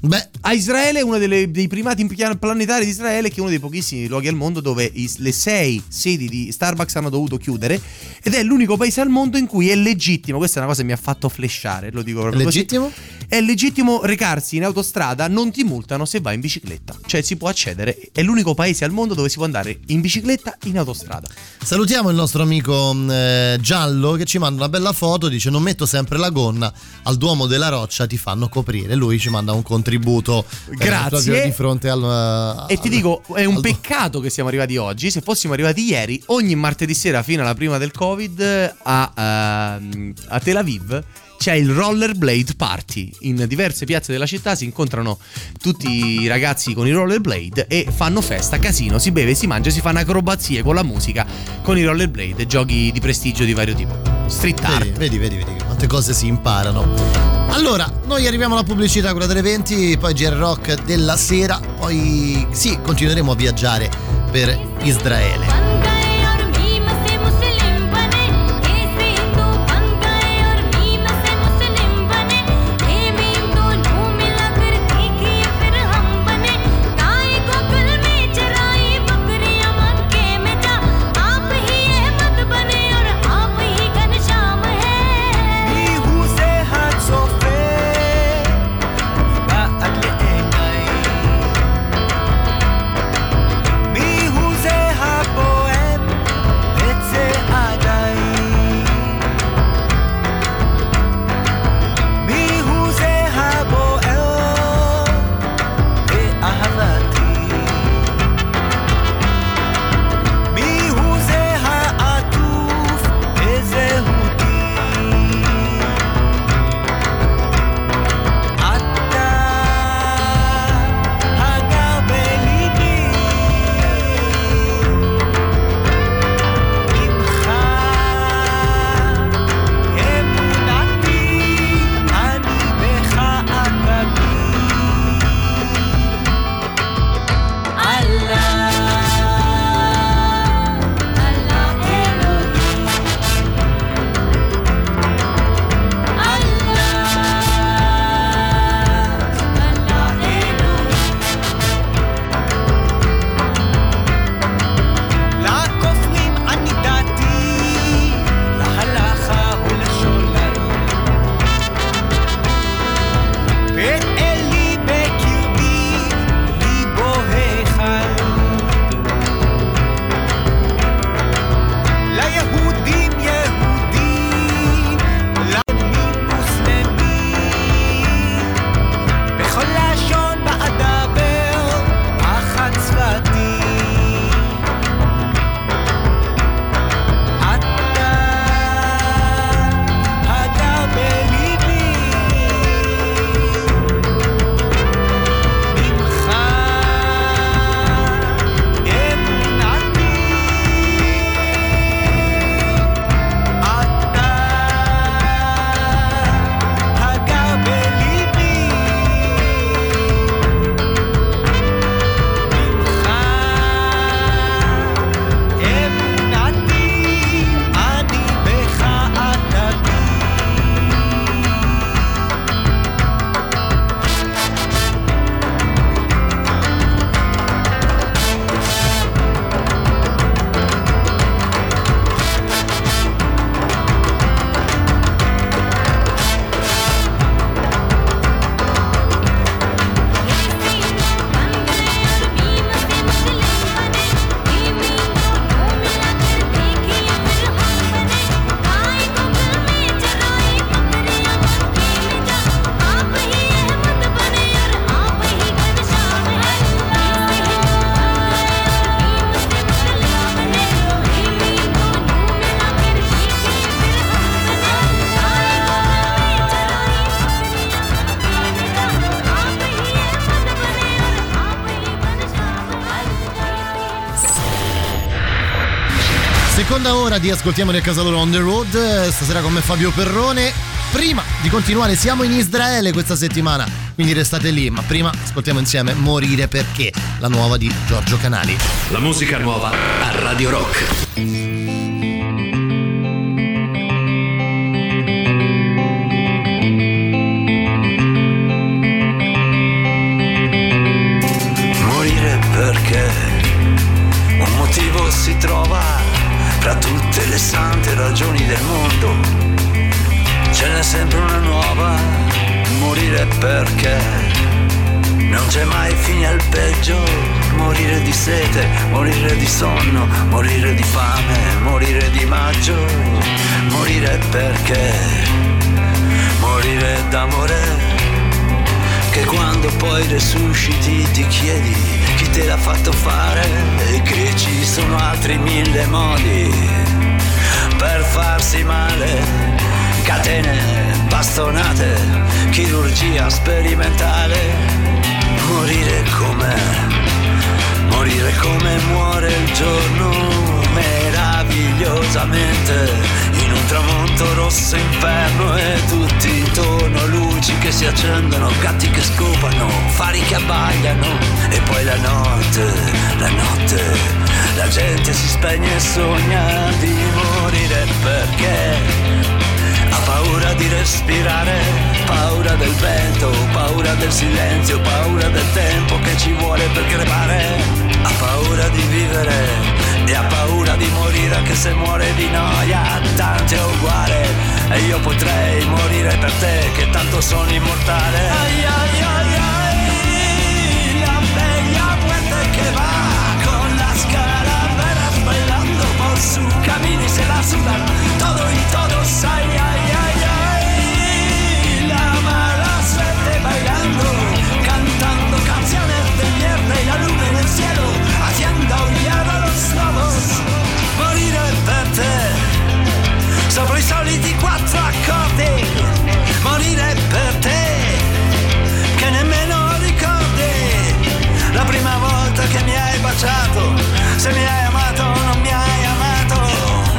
Beh, A Israele, uno delle- dei primati planetari di Israele, che è uno dei pochissimi luoghi al mondo dove i- le sei sedi di Starbucks hanno dovuto chiudere. Ed è l'unico paese al mondo in cui è legittimo. Questa è una cosa che mi ha fatto flashare, lo dico proprio legittimo? così. È legittimo recarsi in autostrada, non ti multano se vai in bicicletta. Cioè si può accedere. È l'unico paese al mondo dove si può andare in bicicletta in autostrada. Salutiamo il nostro amico mh, eh, Giallo che ci manda una bella foto, dice non metto sempre la gonna, al Duomo della Roccia ti fanno coprire. Lui ci manda un contributo eh, Grazie. di fronte al... E ti dico, è un al- peccato che siamo arrivati oggi. Se fossimo arrivati ieri, ogni martedì sera fino alla prima del Covid a, ehm, a Tel Aviv c'è il rollerblade party. In diverse piazze della città si incontrano tutti i ragazzi con i rollerblade e fanno festa, casino, si beve, si mangia, si fanno acrobazie con la musica, con i rollerblade, giochi di prestigio di vario tipo. Street art. Vedi, vedi, vedi, vedi quante cose si imparano. Allora, noi arriviamo alla pubblicità, quella delle 20, poi GR Rock della sera, poi sì, continueremo a viaggiare per Israele. Di Ascoltiamoli a casa loro on the road, stasera con me Fabio Perrone. Prima di continuare, siamo in Israele questa settimana, quindi restate lì, ma prima ascoltiamo insieme Morire perché, la nuova di Giorgio Canali. La musica nuova a Radio Rock. Fra tutte le sante ragioni del mondo. Ce n'è sempre una nuova, morire perché non c'è mai fine al peggio. Morire di sete, morire di sonno, morire di fame, morire di maggio. Morire perché, morire d'amore che quando poi resusciti ti chiedi chi te l'ha fatto fare e che ci sono altri mille modi per farsi male. Catene, bastonate, chirurgia sperimentale, morire come, morire come muore il giorno meravigliosamente in un tramonto rosso inferno e tutti intorno luci che si accendono, gatti che scopano, fari che abbagliano e poi la notte, la notte, la gente si spegne e sogna di morire. Perché? Ha paura di respirare, paura del vento, paura del silenzio, paura del tempo che ci vuole per crepare, ha paura di vivere e ha paura di morire anche se muore di noia, tanto è uguale e io potrei morire per te che tanto sono immortale. Ai ai ai ai, la bella muerte che va con la scalavera bailando por su camino y se la sudan todo y todos ay ay ay sopra i soliti quattro accordi morire per te che nemmeno ricordi. La prima volta che mi hai baciato se mi hai amato o non mi hai amato.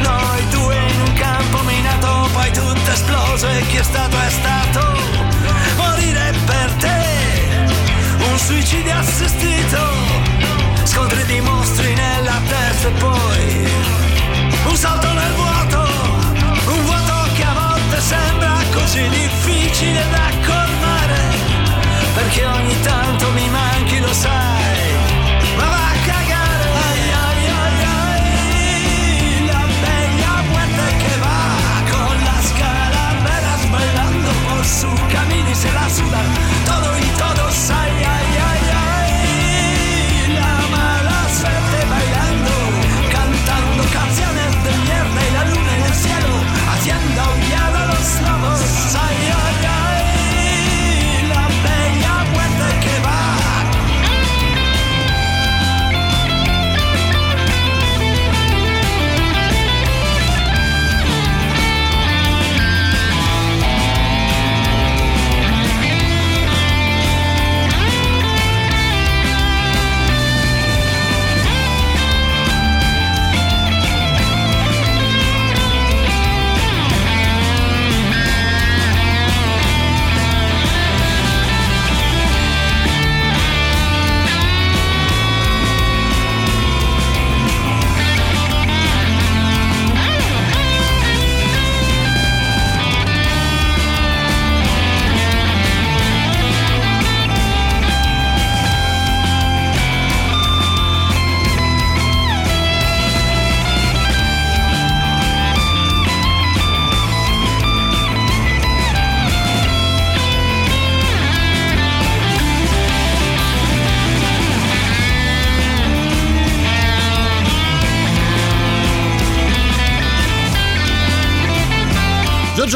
Noi due in un campo minato poi tutto esploso e chi è stato è stato. Morire per te un suicidio assistito. Scontri di mostri nella testa e poi un salto così difficile da colmare perché ogni tanto mi manchi lo sai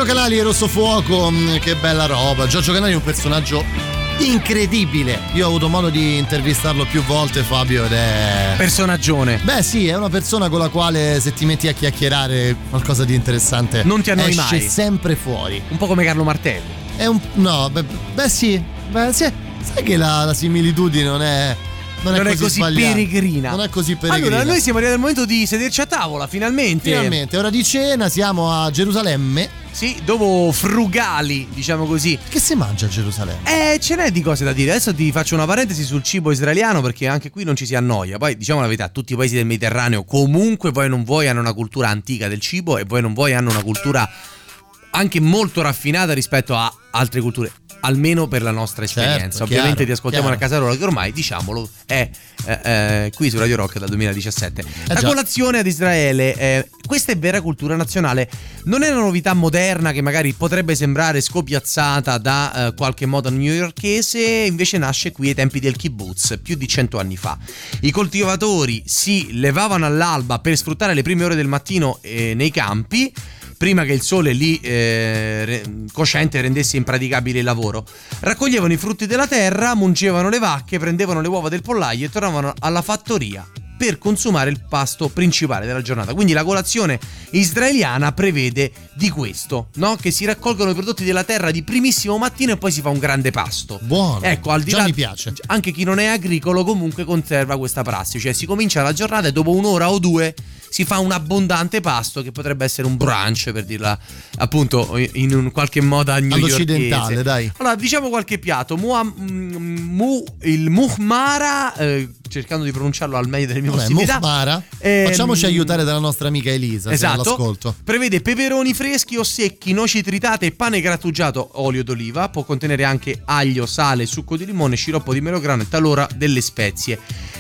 Canali e Rosso Fuoco, mm, che bella roba. Giorgio Canali è un personaggio incredibile. Io ho avuto modo di intervistarlo più volte, Fabio, ed è. Personaggione. Beh, sì, è una persona con la quale se ti metti a chiacchierare qualcosa di interessante Non ti annoi esce mai. sempre fuori. Un po' come Carlo Martelli. È un. No, beh, beh, sì. Beh, sì. Sai che la, la similitudine non è. Non è così sbagliato. peregrina. Non è così peregrina. Allora, noi siamo arrivati al momento di sederci a tavola, finalmente. Finalmente, ora di cena, siamo a Gerusalemme. Sì, dopo frugali, diciamo così. Che si mangia a Gerusalemme? Eh, ce n'è di cose da dire. Adesso ti faccio una parentesi sul cibo israeliano perché anche qui non ci si annoia. Poi diciamo la verità, tutti i paesi del Mediterraneo comunque voi non vuoi hanno una cultura antica del cibo e voi non vuoi hanno una cultura anche molto raffinata rispetto a altre culture. Almeno per la nostra esperienza. Certo, Ovviamente chiaro, ti ascoltiamo chiaro. una casarola che ormai, diciamolo, è eh, eh, qui su Radio Rock dal 2017. la Eh già. colazione ad Israele, eh, questa è vera cultura nazionale. Non è una novità moderna che magari potrebbe sembrare scopiazzata da eh, qualche moda newyorkese, invece nasce qui ai tempi del kibbutz, più di cento anni fa. I coltivatori si levavano all'alba per sfruttare le prime ore del mattino eh, nei campi prima che il sole lì eh, cosciente rendesse impraticabile il lavoro. Raccoglievano i frutti della terra, mungevano le vacche, prendevano le uova del pollaio e tornavano alla fattoria per consumare il pasto principale della giornata. Quindi la colazione israeliana prevede di questo, no? Che si raccolgono i prodotti della terra di primissimo mattino e poi si fa un grande pasto. Buono. Ecco, al di Già là mi piace. anche chi non è agricolo comunque conserva questa prassi, cioè si comincia la giornata e dopo un'ora o due si fa un abbondante pasto che potrebbe essere un brunch per dirla appunto in un qualche modo All'occidentale, dai. Allora, diciamo qualche piatto, Mua- mm, mu- il muhmara, eh, cercando di pronunciarlo al meglio delle mie Vabbè, possibilità. Muhmara. Ehm, Facciamoci aiutare dalla nostra amica Elisa. Esatto. all'ascolto. Prevede peperoni freschi o secchi, noci tritate, pane grattugiato, olio d'oliva. Può contenere anche aglio, sale, succo di limone, sciroppo di melograno e talora delle spezie.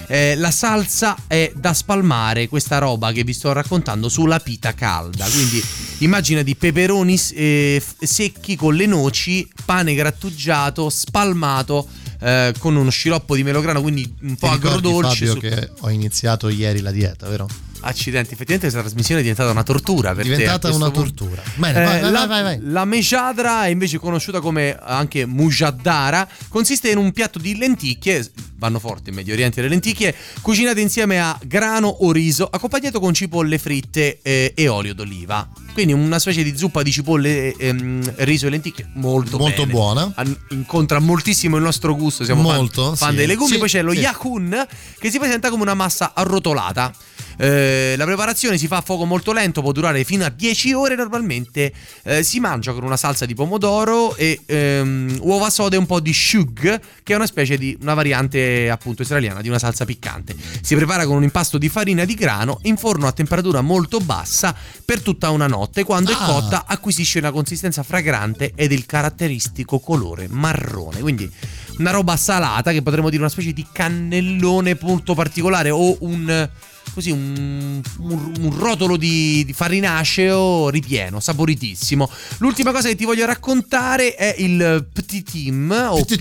Eh, la salsa è da spalmare, questa roba che vi sto raccontando, sulla pita calda. Quindi immagina di peperoni eh, secchi con le noci, pane grattugiato, spalmato. eh, con uno sciroppo di melograno, quindi un po' agrodolce. Fabio, su- che ho iniziato ieri la dieta, vero? Accidenti, effettivamente questa trasmissione è diventata una tortura per È diventata una punto. tortura. Bene, vai, vai, la, vai, vai, vai. la mejadra è invece conosciuta come anche mujaddara, consiste in un piatto di lenticchie, vanno forti in Medio Oriente le lenticchie, cucinate insieme a grano o riso, accompagnato con cipolle fritte eh, e olio d'oliva. Quindi una specie di zuppa di cipolle, ehm, riso e lenticchie molto, Molto bene. buona. An- incontra moltissimo il nostro gusto, siamo fan- Molto, fan, sì. dei legumi, Sì, poi c'è lo sì. yakun che si presenta come una massa arrotolata. Eh, la preparazione si fa a fuoco molto lento, può durare fino a 10 ore. Normalmente eh, si mangia con una salsa di pomodoro e ehm, uova soda e un po' di shug, che è una specie di una variante appunto israeliana di una salsa piccante. Si prepara con un impasto di farina di grano in forno a temperatura molto bassa per tutta una notte. Quando Ah. è cotta, acquisisce una consistenza fragrante ed il caratteristico colore marrone. Quindi una roba salata che potremmo dire una specie di cannellone molto particolare o un così un, un- un rotolo di, di farinaceo ripieno, saporitissimo. L'ultima cosa che ti voglio raccontare è il ptitim o Ptitim.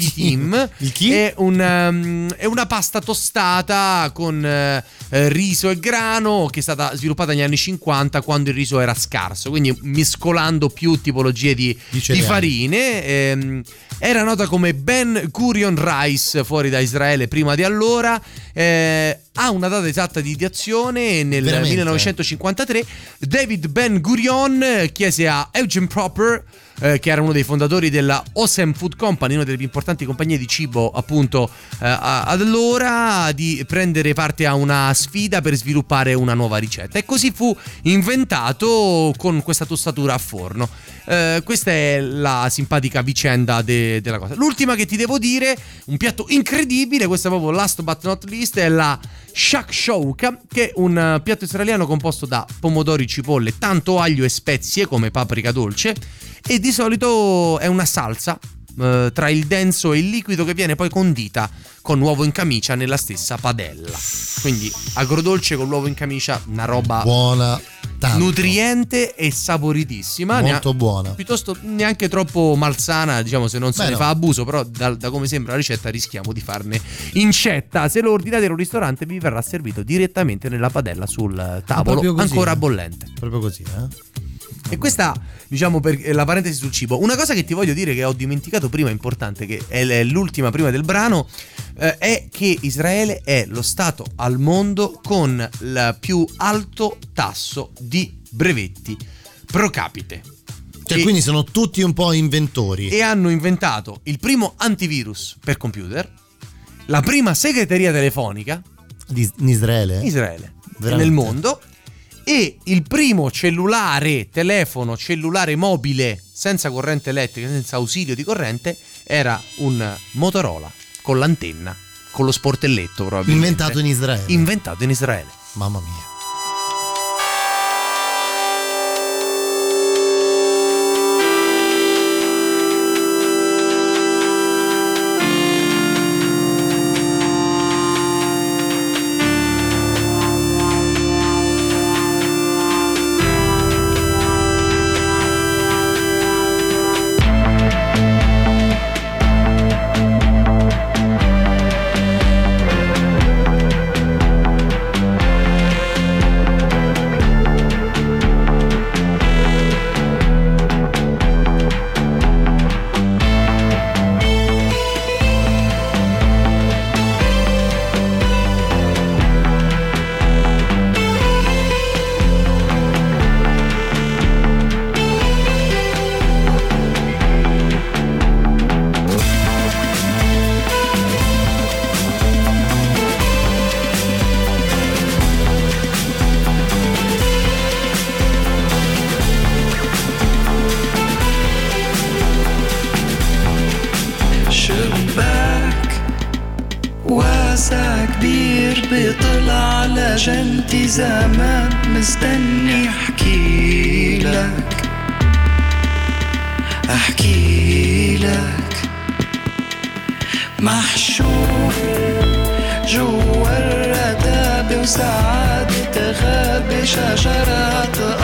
pitim. Il chi? È, un, um, è una pasta tostata con eh, riso e grano che è stata sviluppata negli anni 50 quando il riso era scarso, quindi mescolando più tipologie di, Di di farine. ehm, era nota come Ben Gurion Rice fuori da Israele prima di allora. eh, ha una data esatta di ideazione nel Veramente? 1953. David Ben Gurion eh, chiese a Eugene Proper, eh, che era uno dei fondatori della Osem Food Company, una delle più importanti compagnie di cibo appunto eh, allora, di prendere parte a una sfida per sviluppare una nuova ricetta. E così fu inventato con questa tostatura a forno. Eh, questa è la simpatica vicenda de- della cosa. L'ultima che ti devo dire, un piatto incredibile, questo è proprio last but not least, è la shakshuka, che è un piatto israeliano composto da pomodori, cipolle, tanto aglio e spezie come paprika dolce e di solito è una salsa eh, tra il denso e il liquido che viene poi condita con uovo in camicia nella stessa padella. Quindi agrodolce con l'uovo in camicia, una roba Buona tanto. nutriente e saporitissima. Molto Nea- buona. Piuttosto neanche troppo malsana, diciamo, se non se Beh, ne no. fa abuso, però da, da come sembra la ricetta rischiamo di farne incetta. Se lo ordinate in un ristorante vi verrà servito direttamente nella padella sul tavolo, ancora bollente. Proprio così, eh? E questa, diciamo, per la parentesi sul cibo. Una cosa che ti voglio dire che ho dimenticato prima, importante, che è l'ultima prima del brano, eh, è che Israele è lo stato al mondo con il più alto tasso di brevetti pro capite. Cioè, E- quindi sono tutti un po' inventori. e hanno inventato il primo antivirus per computer, la prima segreteria telefonica Di- in Israele? Israele Veramente? nel mondo e il primo cellulare, telefono cellulare mobile senza corrente elettrica, senza ausilio di corrente, era un Motorola con l'antenna, con lo sportelletto probabilmente. Inventato in Israele. Inventato in Israele. Mamma mia. era todo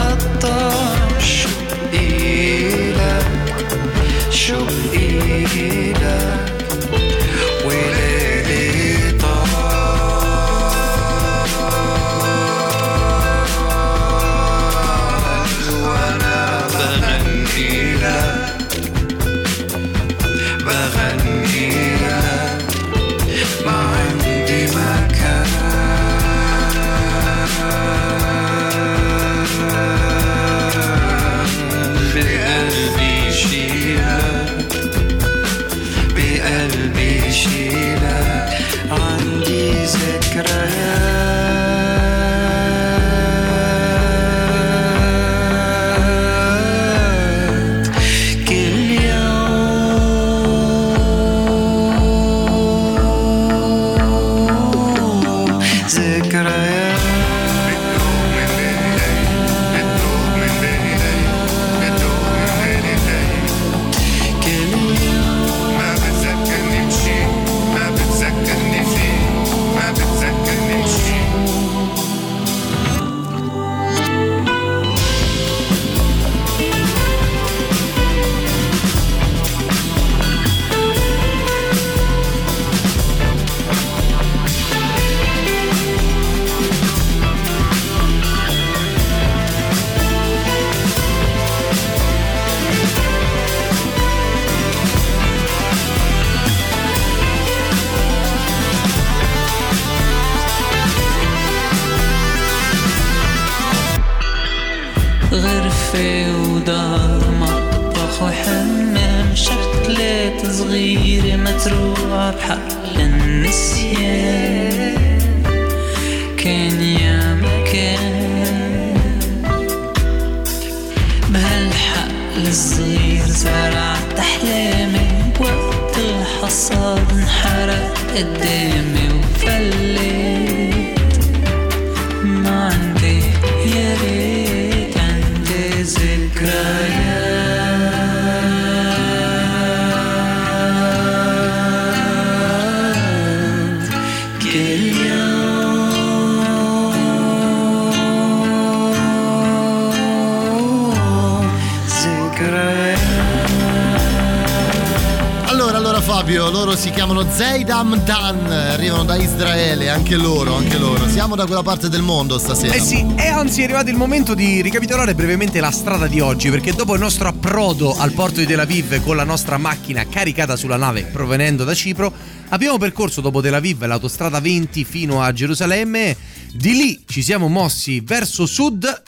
Zeidam Dan, arrivano da Israele, anche loro, anche loro. Siamo da quella parte del mondo stasera. Eh sì, e anzi è arrivato il momento di ricapitolare brevemente la strada di oggi, perché dopo il nostro approdo al porto di Tel Aviv con la nostra macchina caricata sulla nave provenendo da Cipro, abbiamo percorso dopo Tel Aviv l'autostrada 20 fino a Gerusalemme, di lì ci siamo mossi verso sud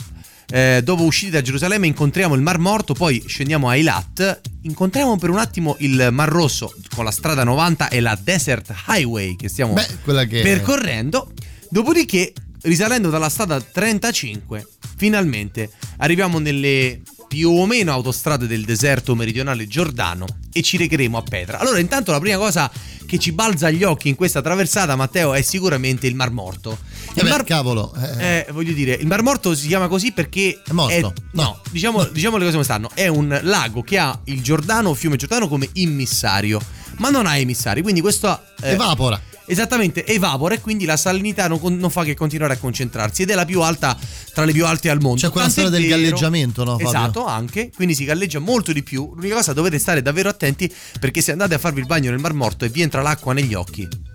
eh, dopo usciti da Gerusalemme incontriamo il Mar Morto, poi scendiamo a Eilat, incontriamo per un attimo il Mar Rosso con la strada 90 e la Desert Highway che stiamo Beh, che percorrendo. Dopodiché, risalendo dalla strada 35, finalmente arriviamo nelle più o meno autostrade del deserto meridionale giordano e ci recheremo a Petra. Allora, intanto la prima cosa che ci balza agli occhi in questa traversata, Matteo, è sicuramente il Mar Morto. Eh Il beh, Mar- cavolo. eh, eh, voglio dire, il Mar Morto si chiama così perché È morto? no, diciamo, diciamo le cose come stanno. È un lago che ha il Giordano, fiume Giordano, come immissario, ma non ha emissari. Quindi questo eh, Evapora. Esattamente, evapora e quindi la salinità non, non fa che continuare a concentrarsi ed è la più alta tra le più alte al mondo. C'è quella Tant'è storia del vero- galleggiamento, no, Fabio? Esatto, anche, quindi si galleggia molto di più. L'unica cosa dovete stare davvero attenti perché se andate a farvi il bagno nel Mar Morto e vi entra l'acqua negli occhi.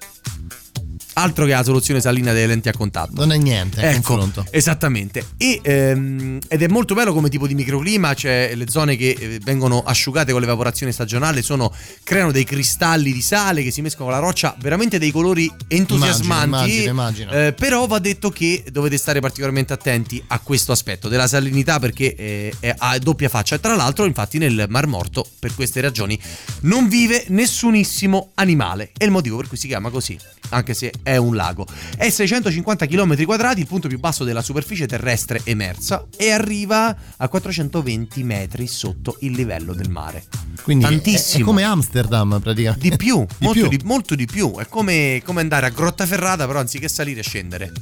Altro che la soluzione salina delle lenti a contatto. Non è niente, Ecco, confronto. esattamente. E, ehm, ed è molto bello come tipo di microclima, cioè le zone che eh, vengono asciugate con l'evaporazione stagionale sono, creano dei cristalli di sale che si mescolano con la roccia, veramente dei colori entusiasmanti. Immagino, immagino. Eh, però va detto che dovete stare particolarmente attenti a questo aspetto della salinità perché eh, è a doppia faccia. Tra l'altro, infatti, nel Mar Morto, per queste ragioni, non vive nessunissimo animale. È il motivo per cui si chiama così, anche se è un lago. È 650 km quadrati, il punto più basso della superficie terrestre emersa, e arriva a 420 metri sotto il livello del mare. Quindi è- Tantissimo. È, come Amsterdam praticamente. Di più, Di molto, più. Di, molto di più. È come, come andare a Grottaferrata, però anziché salire scendere.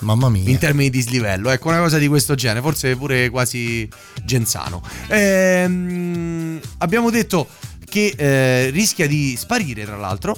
Mamma mia. In termini di dislivello, ecco una cosa di questo genere, forse pure quasi genzano. Ehm, abbiamo detto che eh, rischia di sparire, tra l'altro.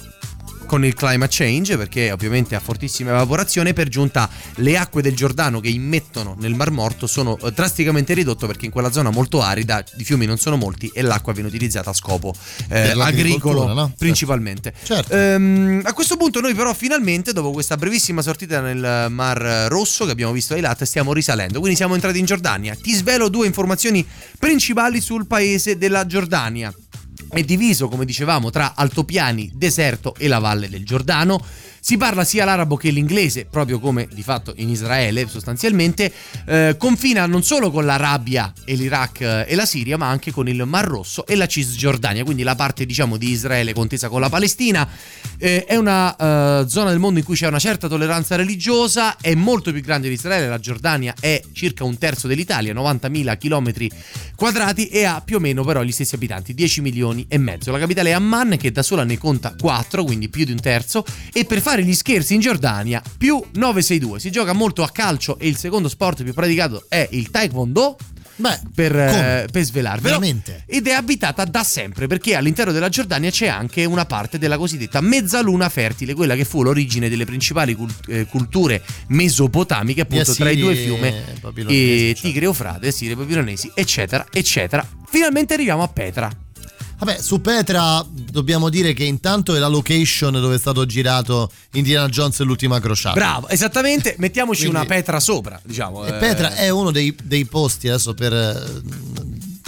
Con il climate change, perché ovviamente ha fortissima evaporazione, per giunta le acque del Giordano che immettono nel Mar Morto sono eh, drasticamente ridotte perché in quella zona molto arida i fiumi non sono molti e l'acqua viene utilizzata a scopo eh, agricolo no? principalmente. Certo. Ehm, a questo punto noi però finalmente, dopo questa brevissima sortita nel Mar Rosso che abbiamo visto ai Eilat, stiamo risalendo. Quindi siamo entrati in Giordania. Ti svelo due informazioni principali sul paese della Giordania. È diviso, come dicevamo, tra altopiani, deserto e la valle del Giordano. Si parla sia l'arabo che l'inglese, proprio come di fatto in Israele sostanzialmente. Eh, confina non solo con l'Arabia e l'Iraq eh, e la Siria, ma anche con il Mar Rosso e la Cisgiordania, quindi la parte diciamo di Israele contesa con la Palestina. Eh, è una eh, zona del mondo in cui c'è una certa tolleranza religiosa, è molto più grande di Israele, la Giordania è circa un terzo dell'Italia, 90.000 km quadrati e ha più o meno però gli stessi abitanti, 10 milioni e mezzo. La capitale è Amman che da sola ne conta 4, quindi più di un terzo, e per fare gli scherzi in Giordania più 962. Si gioca molto a calcio e il secondo sport più praticato è il Taekwondo. Beh, per, eh, per svelarvelo. Veramente? Ed è abitata da sempre perché all'interno della Giordania c'è anche una parte della cosiddetta mezzaluna fertile, quella che fu l'origine delle principali cult- eh, culture mesopotamiche, appunto Gli tra i due assiri fiumi, e. Tigre Eufrate, Assiri, Babilonesi, eccetera, eccetera. Finalmente arriviamo a Petra. Vabbè, su Petra dobbiamo dire che intanto è la location dove è stato girato Indiana Jones e l'ultima crociata. Bravo, esattamente, mettiamoci Quindi- una Petra sopra, diciamo. E eh, Petra è uno dei, dei posti, adesso per eh,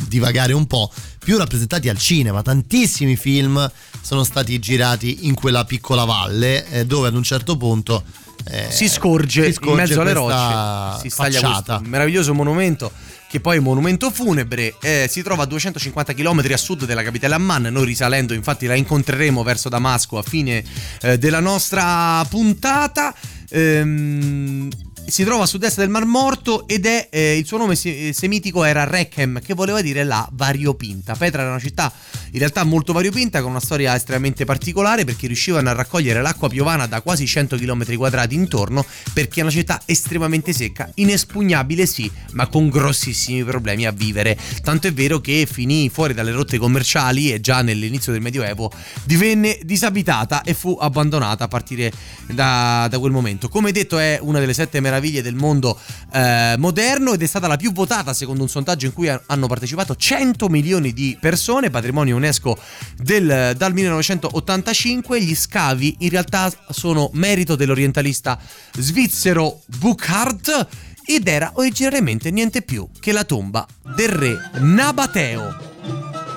divagare un po', più rappresentati al cinema. Tantissimi film sono stati girati in quella piccola valle eh, dove ad un certo punto eh, si scorge, si scorge in mezzo alle rocce, si staglia questo meraviglioso monumento che poi è un monumento funebre, eh, si trova a 250 km a sud della capitale Amman, noi risalendo infatti la incontreremo verso Damasco a fine eh, della nostra puntata. Ehm, si trova a sud-est del Mar Morto ed è eh, il suo nome se- semitico era Rechem, che voleva dire la variopinta. Petra era una città in realtà molto variopinta, con una storia estremamente particolare perché riuscivano a raccogliere l'acqua piovana da quasi 100 km quadrati intorno, perché è una città estremamente secca, inespugnabile sì, ma con grossissimi problemi a vivere. Tanto è vero che finì fuori dalle rotte commerciali e già nell'inizio del Medioevo divenne disabitata e fu abbandonata a partire da, da quel momento. Come detto è una delle sette meraviglie del mondo eh, moderno ed è stata la più votata secondo un sondaggio in cui ha- hanno partecipato 100 milioni di persone, patrimonio UNESCO del- dal 1985. Gli scavi in realtà sono merito dell'orientalista svizzero Burckhardt ed era originariamente niente più che la tomba del re Nabateo.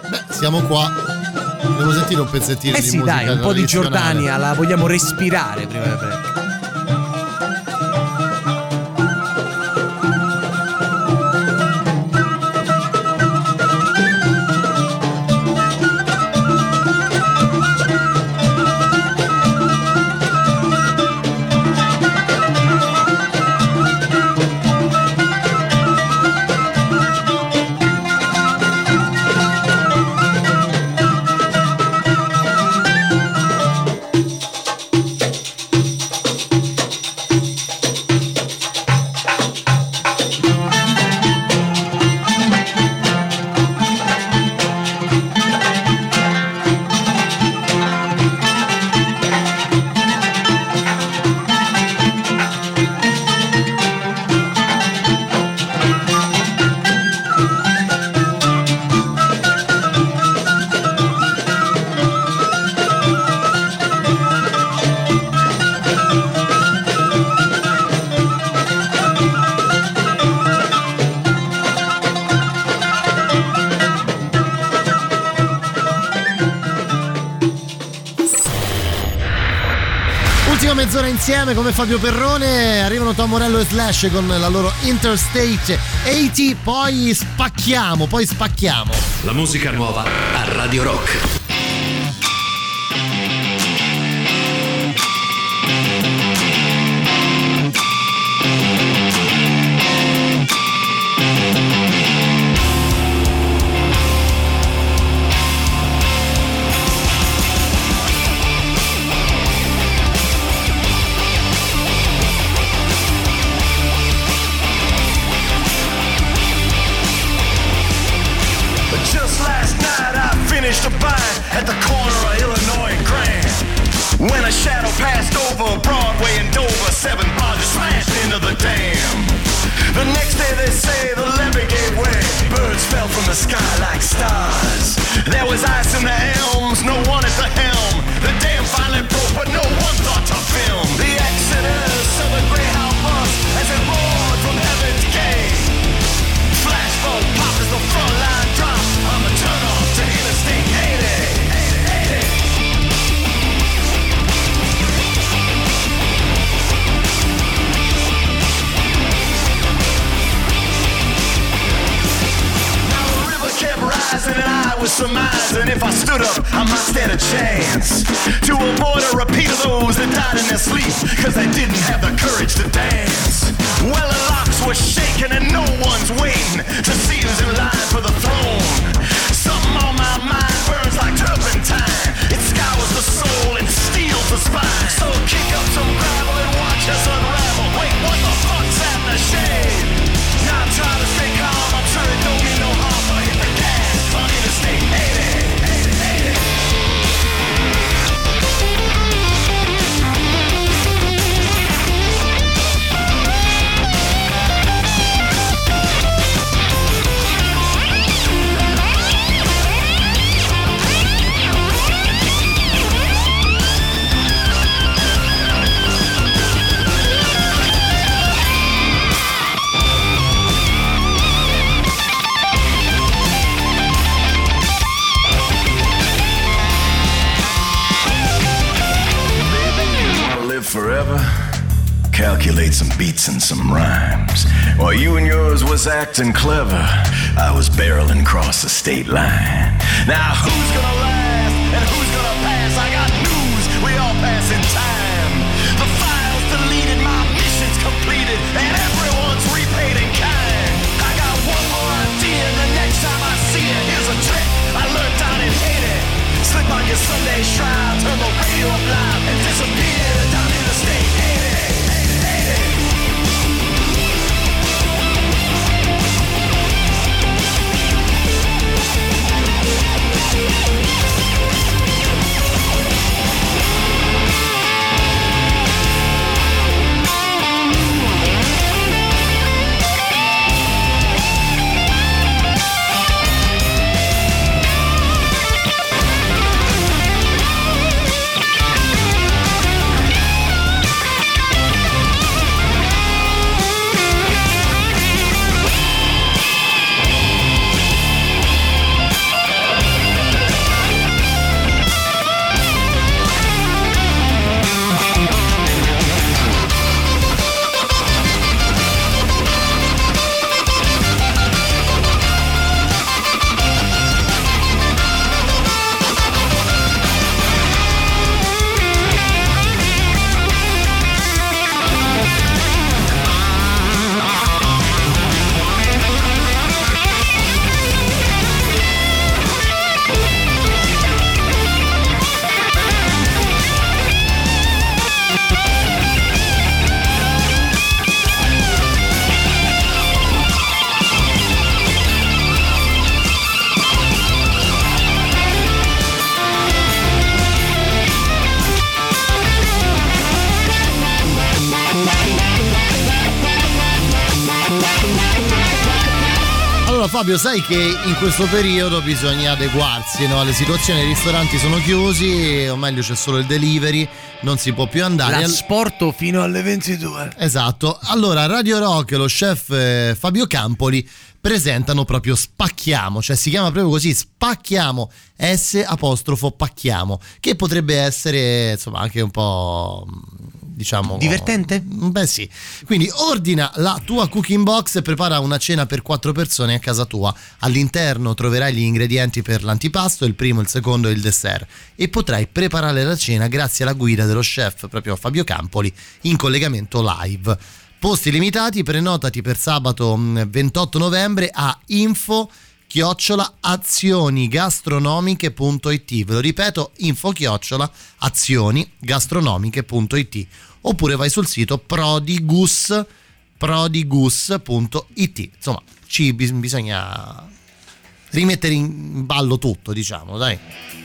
Beh, siamo qua. Devo sentire un pezzettino Eh di sì, musica dai, un po' di. Giordania, la vogliamo respirare prima del break. Mezz'ora insieme come Fabio Perrone. Arrivano Tom Morello e Slash con la loro Interstate 80. Poi spacchiamo, poi spacchiamo. La musica nuova a Radio Rock. Finished at the corner of Illinois and Grand. When a shadow passed over Broadway and Dover, seven barges smashed into the dam. The next day they say the levee gave way. Birds fell from the sky like stars. There was ice in the elms, no one at the helm. The dam finally broke, but no one thought to film. The exodus and I was surmising if I stood up, I might stand a chance to avoid a repeat of those that died in their sleep because they didn't have the courage to dance. Well, the locks were shaking and no one's waiting to see who's in line for the throne. Something on my mind burns like turpentine. It scours the soul and steals the spine. So kick up some gravel and watch us unravel. Wait, what the fuck's that in the shade? Calculate some beats and some rhymes. While you and yours was acting clever, I was barreling across the state line. Now who's gonna last Fabio, sai che in questo periodo bisogna adeguarsi no? alle situazioni, i ristoranti sono chiusi, o meglio c'è solo il delivery, non si può più andare. L'asporto fino alle 22. Esatto. Allora, Radio Rock e lo chef eh, Fabio Campoli presentano proprio Spacchiamo, cioè si chiama proprio così, Spacchiamo, S apostrofo Pacchiamo, che potrebbe essere insomma anche un po' diciamo. Divertente? Beh sì. Quindi ordina la tua cooking box e prepara una cena per quattro persone a casa tua. All'interno troverai gli ingredienti per l'antipasto, il primo, il secondo e il dessert. E potrai preparare la cena grazie alla guida dello chef proprio Fabio Campoli in collegamento live. Posti limitati, prenotati per sabato mh, 28 novembre a info chiocciola azionigastronomiche.it ve lo ripeto info chiocciola azionigastronomiche.it oppure vai sul sito prodigus prodigus.it insomma ci bis- bisogna rimettere in ballo tutto diciamo dai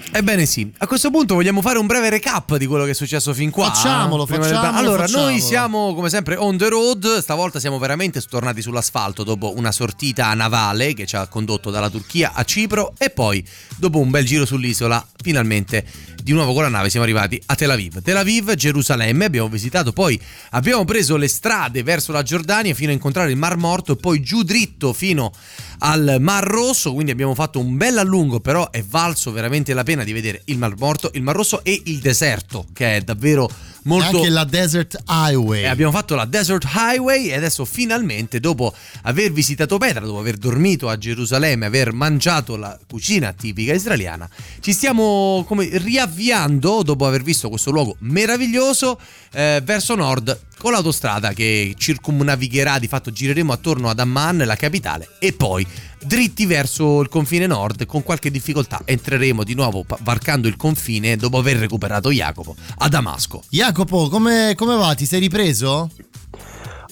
Ebbene sì, a questo punto vogliamo fare un breve recap di quello che è successo fin qua. Facciamolo, del- facciamolo, Allora, facciamolo. noi siamo come sempre on the road, stavolta siamo veramente tornati sull'asfalto dopo una sortita navale che ci ha condotto dalla Turchia a Cipro e poi dopo un bel giro sull'isola, finalmente di nuovo con la nave siamo arrivati a Tel Aviv. Tel Aviv, Gerusalemme, abbiamo visitato, poi abbiamo preso le strade verso la Giordania fino a incontrare il Mar Morto e poi giù dritto fino al Mar Rosso, quindi abbiamo fatto un bel allungo, però è valso veramente la pena di vedere il Mar Morto, il Mar Rosso e il deserto, che è davvero molto... anche la Desert Highway E abbiamo fatto la Desert Highway e adesso finalmente, dopo aver visitato Petra, dopo aver dormito a Gerusalemme, aver mangiato la cucina tipica israeliana, ci stiamo come riavviando, dopo aver visto questo luogo meraviglioso, eh, verso nord con l'autostrada che circumnavigherà, di fatto gireremo attorno ad Amman, la capitale, e poi dritti verso il confine nord con qualche difficoltà entreremo di nuovo varcando il confine dopo aver recuperato Jacopo a Damasco. Jacopo come, come va ti sei ripreso?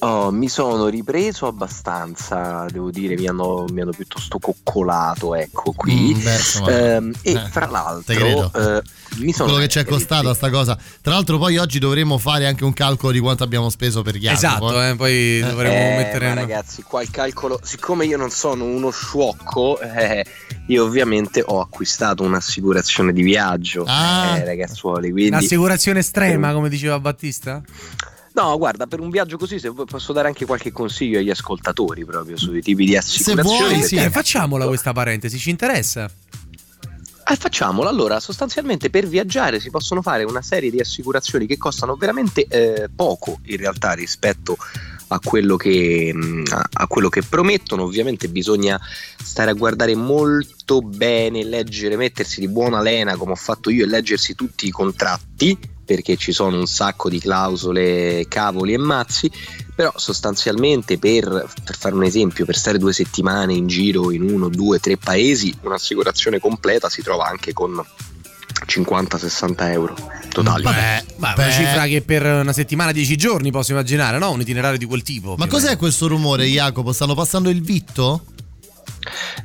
Oh, mi sono ripreso abbastanza, devo dire, mi hanno, mi hanno piuttosto coccolato, ecco qui. Mm, beh, insomma, Ehm, e eh, credo. l'altro, eh, mi sono quello che ci è costata sta cosa tra l'altro poi oggi dovremo fare anche un calcolo di quanto abbiamo speso per Jacopo Esatto, eh, poi dovremo Eh, mettere ma in- ragazzi, qua il calcolo, siccome io non sono uno sciocco, eh, io ovviamente ho acquistato un'assicurazione di viaggio, Ah. eh, ragazzuoli, quindi Un'assicurazione estrema, come diceva Battista? No, guarda, per un viaggio così se vuoi, posso dare anche qualche consiglio agli ascoltatori proprio sui tipi di assicurazioni. sì, perché- eh, facciamola questa parentesi, ci interessa. Eh, facciamolo. Allora, sostanzialmente per viaggiare si possono fare una serie di assicurazioni che costano veramente eh, poco in realtà rispetto a quello, che, a- a quello che promettono. Ovviamente bisogna stare a guardare molto bene, leggere, mettersi di buona lena come ho fatto io e leggersi tutti i contratti perché ci sono un sacco di clausole, cavoli e mazzi, però sostanzialmente per, per fare un esempio, per stare due settimane in giro in uno, due, tre paesi, un'assicurazione completa si trova anche con 50-60 euro totali. Beh, ma è una cifra che per una settimana, dieci giorni posso immaginare, no? Un itinerario di quel tipo. ma cos'è questo rumore Jacopo stanno passando il vitto?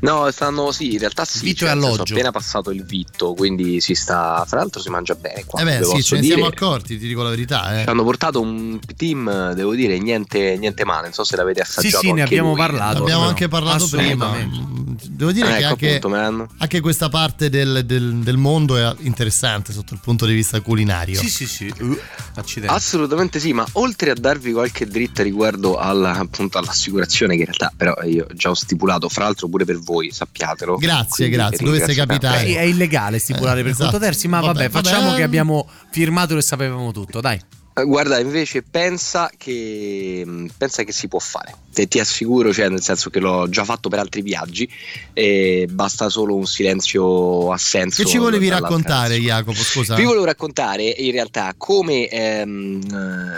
No, stanno sì, in realtà sì, Vitto cioè, nel senso, alloggio. appena passato il vitto, quindi si sta, fra l'altro si mangia bene qua. eh beh sì ce ne dire. siamo accorti ti dico la verità eh. Ci hanno portato un team, devo dire, niente, niente male. Non so se l'avete assaggiato. sì, ne anche abbiamo voi. parlato. abbiamo però. anche parlato prima devo dire Eh, che ecco, anche, appunto, anche questa parte del, del- del mondo è interessante sotto il punto di vista culinario Sì, sì, sì. Uh, accidenti. Assolutamente sì, ma oltre a darvi qualche dritta riguardo alla- appunto all'assicurazione, che in realtà però io già ho stipulato, fra l'altro pure per voi, sappiatelo. Grazie, Quindi grazie, dovesse capitare. Beh, è illegale stipulare Eh, per esatto. conto terzi, ma vabbè, Vabbè, facciamo vabbè. che abbiamo firmato e sapevamo tutto, dai. Eh, Guarda, invece pensa che, mh, pensa che si può fare. Te ti assicuro, cioè, nel senso che l'ho già fatto per altri viaggi e basta solo un silenzio assenso. che ci volevi raccontare Jacopo scusa Vi volevo raccontare in realtà come ehm,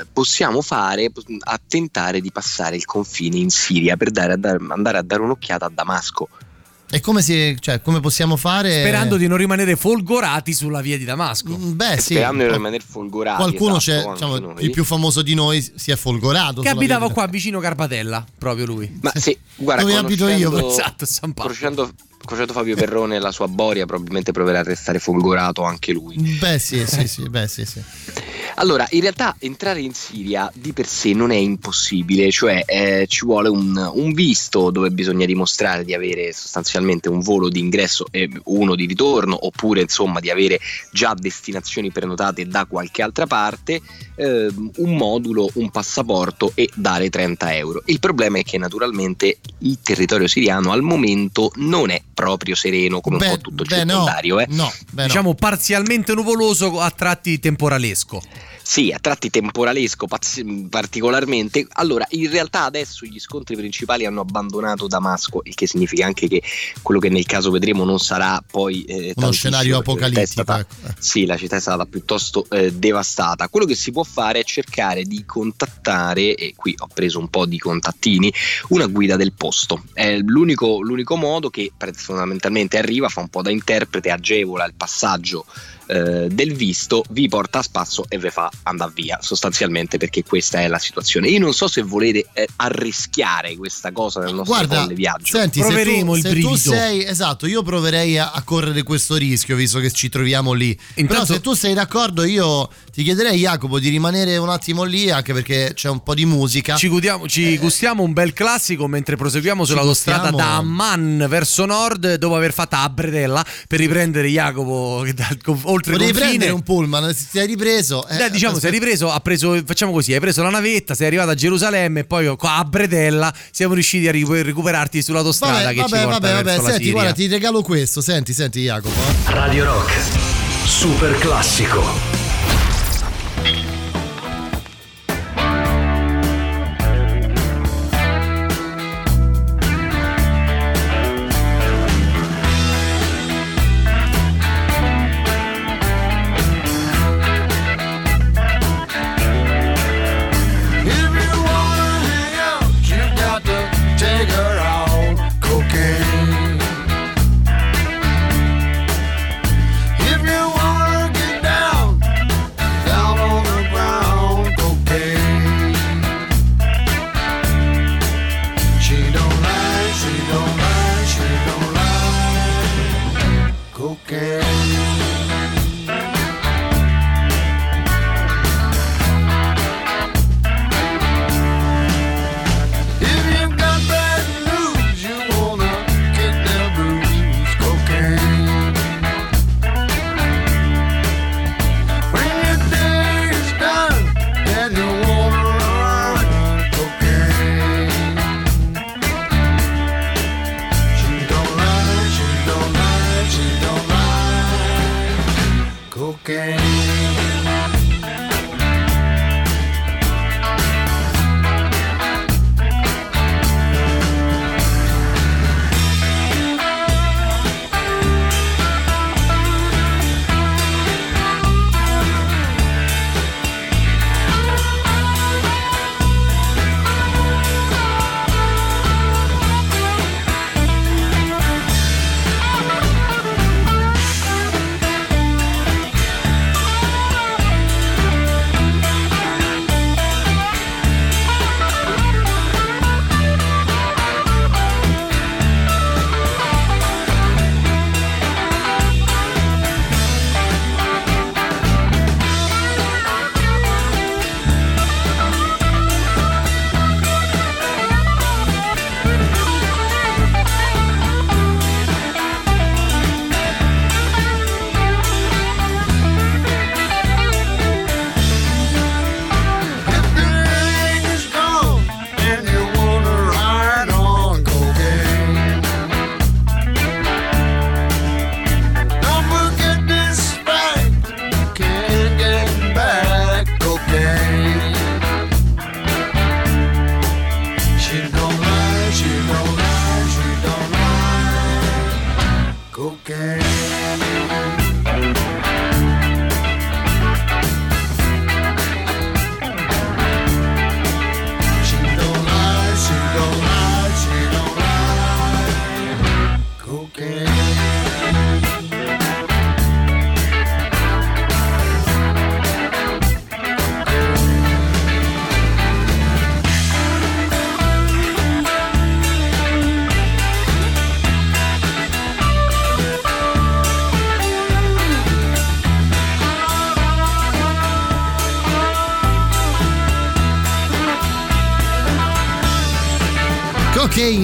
eh, possiamo fare a tentare di passare il confine in Siria per dare andare a dare un'occhiata a Damasco. E come, si, cioè, come possiamo fare Sperando di non rimanere folgorati sulla via di Damasco. Mm, beh sì Sperando di qual- rimanere folgorati. qualcuno esatto, c'è diciamo, il più famoso di noi si è folgorato Che abitava qua vicino Carpatella, proprio lui. Ma sì, guarda, Dove abito io? Esatto, San Paolo. conoscendo, conoscendo Fabio Perrone e la sua boria, probabilmente proverà a restare folgorato anche lui. beh sì sì sì beh sì sì Allora, in realtà entrare in Siria di per sé non è impossibile, cioè eh, ci vuole un, un visto dove bisogna dimostrare di avere sostanzialmente un volo di ingresso e uno di ritorno, oppure insomma di avere già destinazioni prenotate da qualche altra parte, ehm, un modulo, un passaporto e dare 30 euro. Il problema è che naturalmente il territorio siriano al momento non è proprio sereno come un Beh, po' tutto il beh, no, circondario. eh. no, beh, no. Diciamo parzialmente nuvoloso, a tratti temporalesco. Sì, a tratti temporalesco pazz- particolarmente. Allora, in realtà adesso gli scontri principali hanno abbandonato Damasco, il che significa anche che quello che nel caso vedremo non sarà poi eh, Uno scenario apocalittico. stata- ecco. sì, la città è stata piuttosto eh, devastata. Quello che si può fare è cercare di contattare, e qui ho preso un po' di contattini, una guida del posto. È l'unico, l'unico modo che fondamentalmente arriva, fa un po' da interprete, agevola il passaggio eh, del visto, vi porta a spasso e vi fa andare via, sostanzialmente perché questa è la situazione. Io non so se volete eh, arrischiare questa cosa nel nostro Guarda, viaggio. senti, se tu, se tu sei esatto, io proverei a, a correre questo rischio visto che ci troviamo lì. Però Intanto- se tu sei d'accordo, io ti chiederei, Jacopo, di rimanere un attimo lì, anche perché c'è un po' di musica. Ci, gudiamo- ci gustiamo un bel classico mentre proseguiamo sull'autostrada da Amman verso nord dopo aver fatto a Bredella per riprendere Jacopo dal- oltre Potevi confine. prendere un pullman, se ti hai ripreso. eh, Dai, diciamo, sei ripreso, ha preso, facciamo così, hai preso la navetta, sei arrivato a Gerusalemme e poi qua a Bredella siamo riusciti a recuperarti sull'autostrada Vabbè, che ci vabbè, porta vabbè, vabbè, verso la senti, Siria. guarda, ti regalo questo. Senti, senti, Jacopo. eh. Radio Rock, super classico.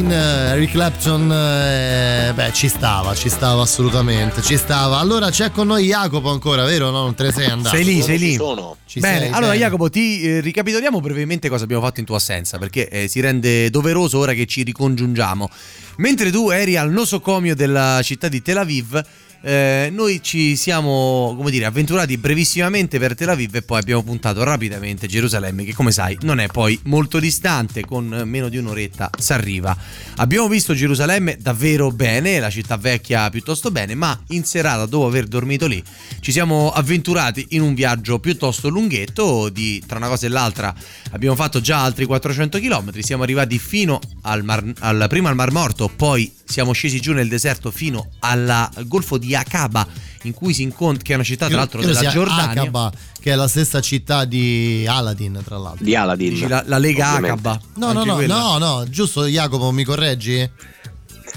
Cocaine, Eric Clapton, eh, beh, ci stava, ci stava assolutamente, ci stava. Allora c'è con noi Jacopo ancora, vero? No, non te ne sei andato. Sei lì, sei lì. Ci bene, sei, allora bene. Jacopo ti eh, ricapitoliamo brevemente cosa abbiamo fatto in tua assenza perché eh, si rende doveroso ora che ci ricongiungiamo. Mentre tu eri al nosocomio della città di Tel Aviv, eh, noi ci siamo, come dire, avventurati brevissimamente per Tel Aviv e poi abbiamo puntato rapidamente a Gerusalemme, che come sai non è poi molto distante, con meno di un'oretta si arriva. Abbiamo visto Gerusalemme davvero bene, la città vecchia piuttosto bene, ma in serata, dopo aver dormito lì, ci siamo avventurati in un viaggio piuttosto lunghetto, di, tra una cosa e l'altra abbiamo fatto già altri 400 km, siamo arrivati fino al, mar, al prima al Mar Morto, poi siamo scesi giù nel deserto fino al golfo di Aqaba, in cui si incontra, che è una città tra l'altro della Giordania. Aqaba, che è la stessa città di Aladdin, tra l'altro. Di Aladdin. Dici la, la Lega Ovviamente. Aqaba. No, no, no, no, no, giusto Jacopo, mi correggi?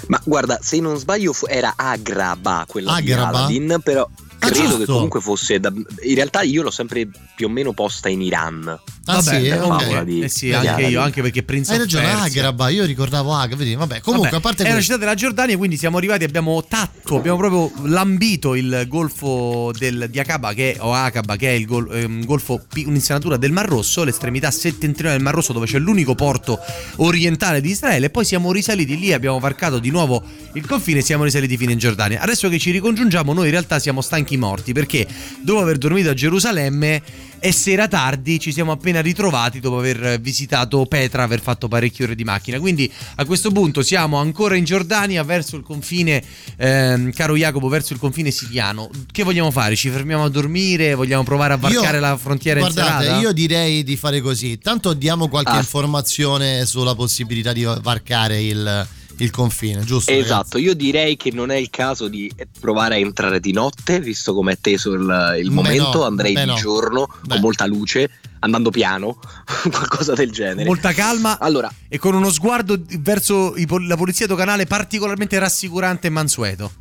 Ma guarda, se non sbaglio era Agraba quella di Agraba? Aladdin, però Ah, credo che giusto. comunque fosse da- in realtà io l'ho sempre più o meno posta in Iran. Ah, Vabbè, sì, per ok. favola di- Eh sì, anche io, anche perché Prince Hai of ragione, Persia. Agraba, io ricordavo Aqaba, vedi, vabbè, comunque Vabbè, a parte è una questo, città della Giordania, quindi siamo arrivati, abbiamo tatto, abbiamo proprio lambito il golfo del, di Aqaba, che è, o Aqaba, che è il gol- ehm, golfo, un'insenatura del Mar Rosso, l'estremità settentrionale del Mar Rosso, dove c'è l'unico porto orientale di Israele. E poi siamo risaliti lì, abbiamo varcato di nuovo il confine e siamo risaliti fino in Giordania. Adesso che ci ricongiungiamo, noi in realtà siamo stanchi morti perché dopo aver dormito a Gerusalemme. È sera tardi, ci siamo appena ritrovati dopo aver visitato Petra, aver fatto parecchie ore di macchina. Quindi a questo punto siamo ancora in Giordania, verso il confine, ehm, caro Jacopo, verso il confine siriano. Che vogliamo fare? Ci fermiamo a dormire? Vogliamo provare a varcare Io- la frontiera in Guardate, serata? io direi di fare così. Tanto diamo qualche Ah. informazione sulla possibilità di varcare il, il confine, giusto? Esatto, io direi che non è il caso di provare a entrare di notte, visto come è teso il, il Beh, momento, no, andrei di no. giorno Beh. con molta luce, andando piano, qualcosa del genere. Molta calma Allora, e con uno sguardo verso la polizia doganale particolarmente rassicurante e mansueto.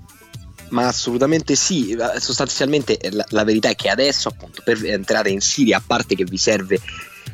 Ma assolutamente sì, sostanzialmente la, la verità è che adesso appunto per entrare in Siria, a parte che vi serve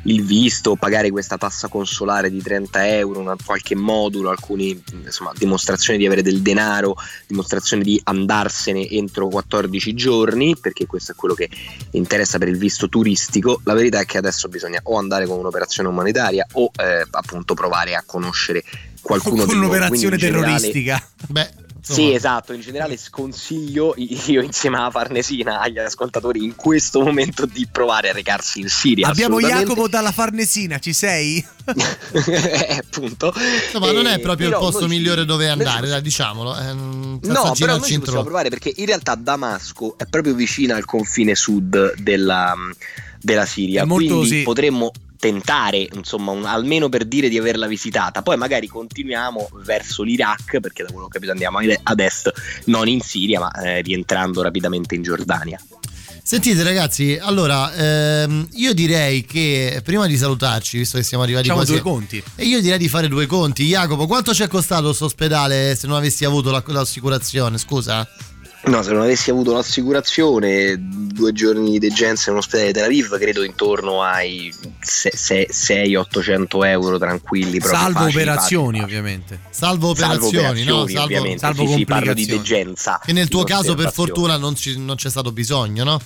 il visto, pagare questa tassa consolare di 30 euro, una- qualche modulo, alcune insomma, dimostrazioni di avere del denaro, dimostrazioni di andarsene entro 14 giorni, perché questo è quello che interessa per il visto turistico, la verità è che adesso bisogna o andare con un'operazione umanitaria o eh, appunto provare a conoscere qualcuno con un'operazione generale- terroristica. Beh, sì, esatto, in generale sconsiglio io insieme alla Farnesina agli ascoltatori in questo momento di provare a recarsi in Siria. Abbiamo. Jacopo dalla Farnesina, ci sei? Eh, appunto. Insomma, non è Eh, proprio il posto migliore dove andare, dai, diciamolo. eh, mm, No, però noi ci possiamo provare perché in realtà Damasco è proprio vicina al confine sud della, della Siria, molto, quindi sì. potremmo tentare, insomma, un- almeno per dire di averla visitata. Poi magari continuiamo verso l'Iraq, perché da quello che ho capito andiamo ad est, non in Siria, ma eh, rientrando rapidamente in Giordania. Sentite ragazzi, allora ehm, io direi che prima di salutarci, visto che siamo arrivati Facciamo quasi due conti. E io direi di fare due conti. Jacopo, quanto ci è costato questo ospedale se non avessi avuto la- l'assicurazione? Scusa? No, se non avessi avuto l'assicurazione, due giorni di degenza in un ospedale di Tel Aviv, credo intorno ai 600-800 euro tranquilli. Salvo facili, operazioni, facili. ovviamente. Salvo operazioni, Salvo no? operazioni, Salvo, ovviamente. salvo sì, sì, parlo di degenza. Che nel tuo caso, per fortuna, non, ci- non c'è stato bisogno, no?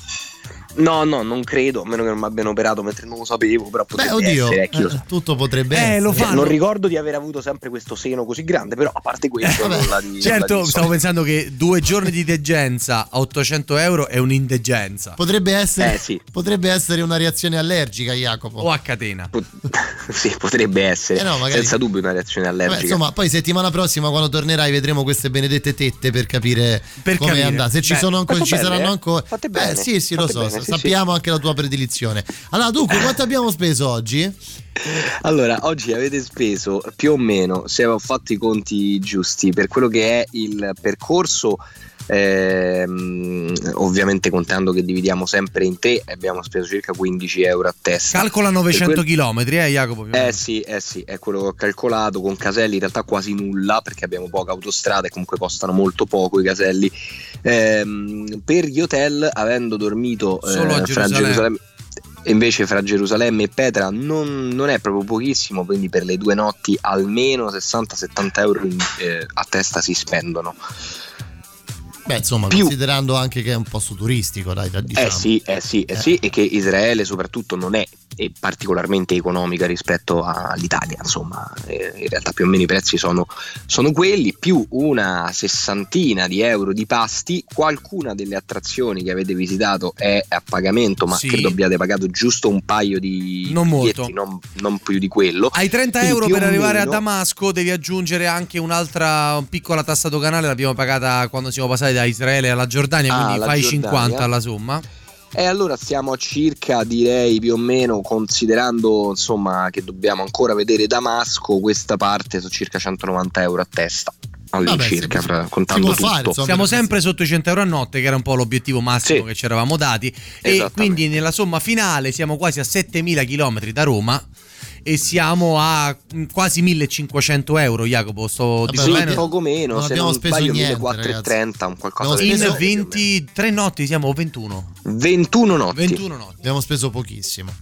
No, no, non credo, a meno che non mi abbiano operato mentre non lo sapevo, però Beh, potrebbe oddio, essere, eh, lo eh, tutto potrebbe Eh, essere. lo fa- Eh, fanno. non ricordo di aver avuto sempre questo seno così grande, però a parte questo, vabbè. nulla di, Certo, nulla di stavo pensando che due giorni di degenza a 800 euro è un'indegenza. Potrebbe essere, Eh, sì. potrebbe essere una reazione allergica, Jacopo. O a catena. Pot- sì, potrebbe essere, Eh no, magari- senza dubbio una reazione Vabbè, allergica. insomma, poi settimana prossima quando tornerai vedremo queste benedette tette per capire Per come è andata. Se ci Beh, sono ancora, fatto ci bene, saranno eh? ancora. Fate Beh, bene, sì, sì, lo so. bene, sì, sappiamo anche la tua predilezione. Allora, dunque, quanto abbiamo speso oggi? Allora, oggi avete speso più o meno, se ho fatto i conti giusti, per quello che è il percorso, ehm, ovviamente contando che dividiamo sempre in tre, abbiamo speso circa 15 euro a testa. Calcola 900 Per quel- km, eh, Jacopo? Eh sì, eh sì, è quello che ho calcolato con caselli in realtà quasi nulla perché abbiamo poca autostrada e comunque costano molto poco i caselli. Ehm, per gli hotel, avendo dormito eh, Solo a fra Gerusalemme. E invece fra Gerusalemme e Petra non, non è proprio pochissimo, quindi per le due notti almeno 60-70 euro in- eh, a testa si spendono. Beh, insomma, Più- considerando anche che è un posto turistico, dai, diciamo. Eh sì, eh sì, eh Eh. sì, e che Israele soprattutto non è particolarmente economica rispetto all'Italia, insomma, eh, in realtà più o meno i prezzi sono, sono quelli, più una sessantina di euro di pasti, qualcuna delle attrazioni che avete visitato è a pagamento, ma Sì. credo abbiate pagato giusto un paio di Non molto. biglietti, non, non più di quello. Ai 30 Quindi euro per arrivare meno- a Damasco devi aggiungere anche un'altra piccola tassa doganale, l'abbiamo pagata quando siamo passati da Israele alla Giordania, Ah, quindi fai Giordania. 50 alla somma. E allora stiamo a circa, direi più o meno, considerando insomma che dobbiamo ancora vedere Damasco, questa parte sono circa 190 euro a testa. All'incirca, si- fra- contando tutto. Siamo sempre sotto i 100 euro a notte, che era un po' l'obiettivo massimo Sì. che ci eravamo dati. E quindi nella somma finale siamo quasi a 7000 km da Roma. E siamo a quasi 1500 euro, Jacopo. Sto Sì, dico bene? poco meno, non se abbiamo non speso sbaglio niente, 1430, un qualcosa In speso- genere. 23 notti siamo 21. 21 notti. 21 notti. Abbiamo speso pochissimo.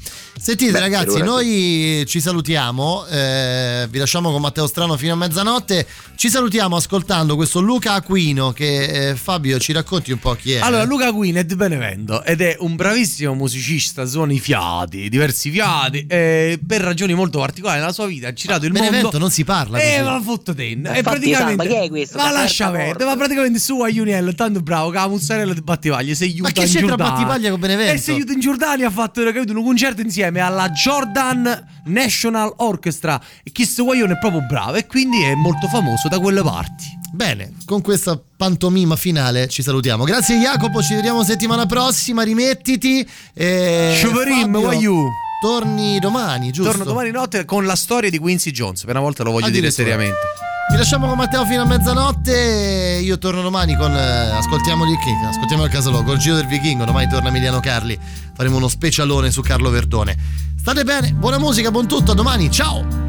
Sentite Beh, ragazzi, noi ci salutiamo, eh, vi lasciamo con Matteo Strano fino a mezzanotte, ci salutiamo ascoltando questo Luca Aquino che eh, Fabio ci racconti un po' chi è. Allora, Luca Quinn è di Benevento ed è un bravissimo musicista, suona i fiati, diversi fiati, e per ragioni molto particolari nella sua vita ha girato il Benevento mondo. non si parla E così. va fotten. E praticamente. sa, ma chi è questo? Ma lascia perdere, ma praticamente su a Juniel, tanto bravo, che la mozzarella di Battivaglia, si aiuta Ma che in c'entra Giordania. Battivaglia con Benevento? E si aiuta in Giordania ha fatto capito, un concerto insieme alla Jordan National Orchestra. E questo guaglione è proprio bravo e quindi è molto famoso da quelle parti. Bene, con questa pantomima finale ci salutiamo. Grazie Jacopo, ci vediamo settimana prossima, rimettiti. E Shuverim, Fabio, why you? Torni domani, giusto? Torno domani notte con la storia di Quincy Jones. Per una volta lo voglio dire seriamente. Vi lasciamo con Matteo fino a mezzanotte. Io torno domani con eh, Ascoltiamo il King, ascoltiamo il Casalò, col Giro del Vichingo. Domani torna Emiliano Carli. Faremo uno specialone su Carlo Verdone. State bene, buona musica, buon tutto, a domani, ciao!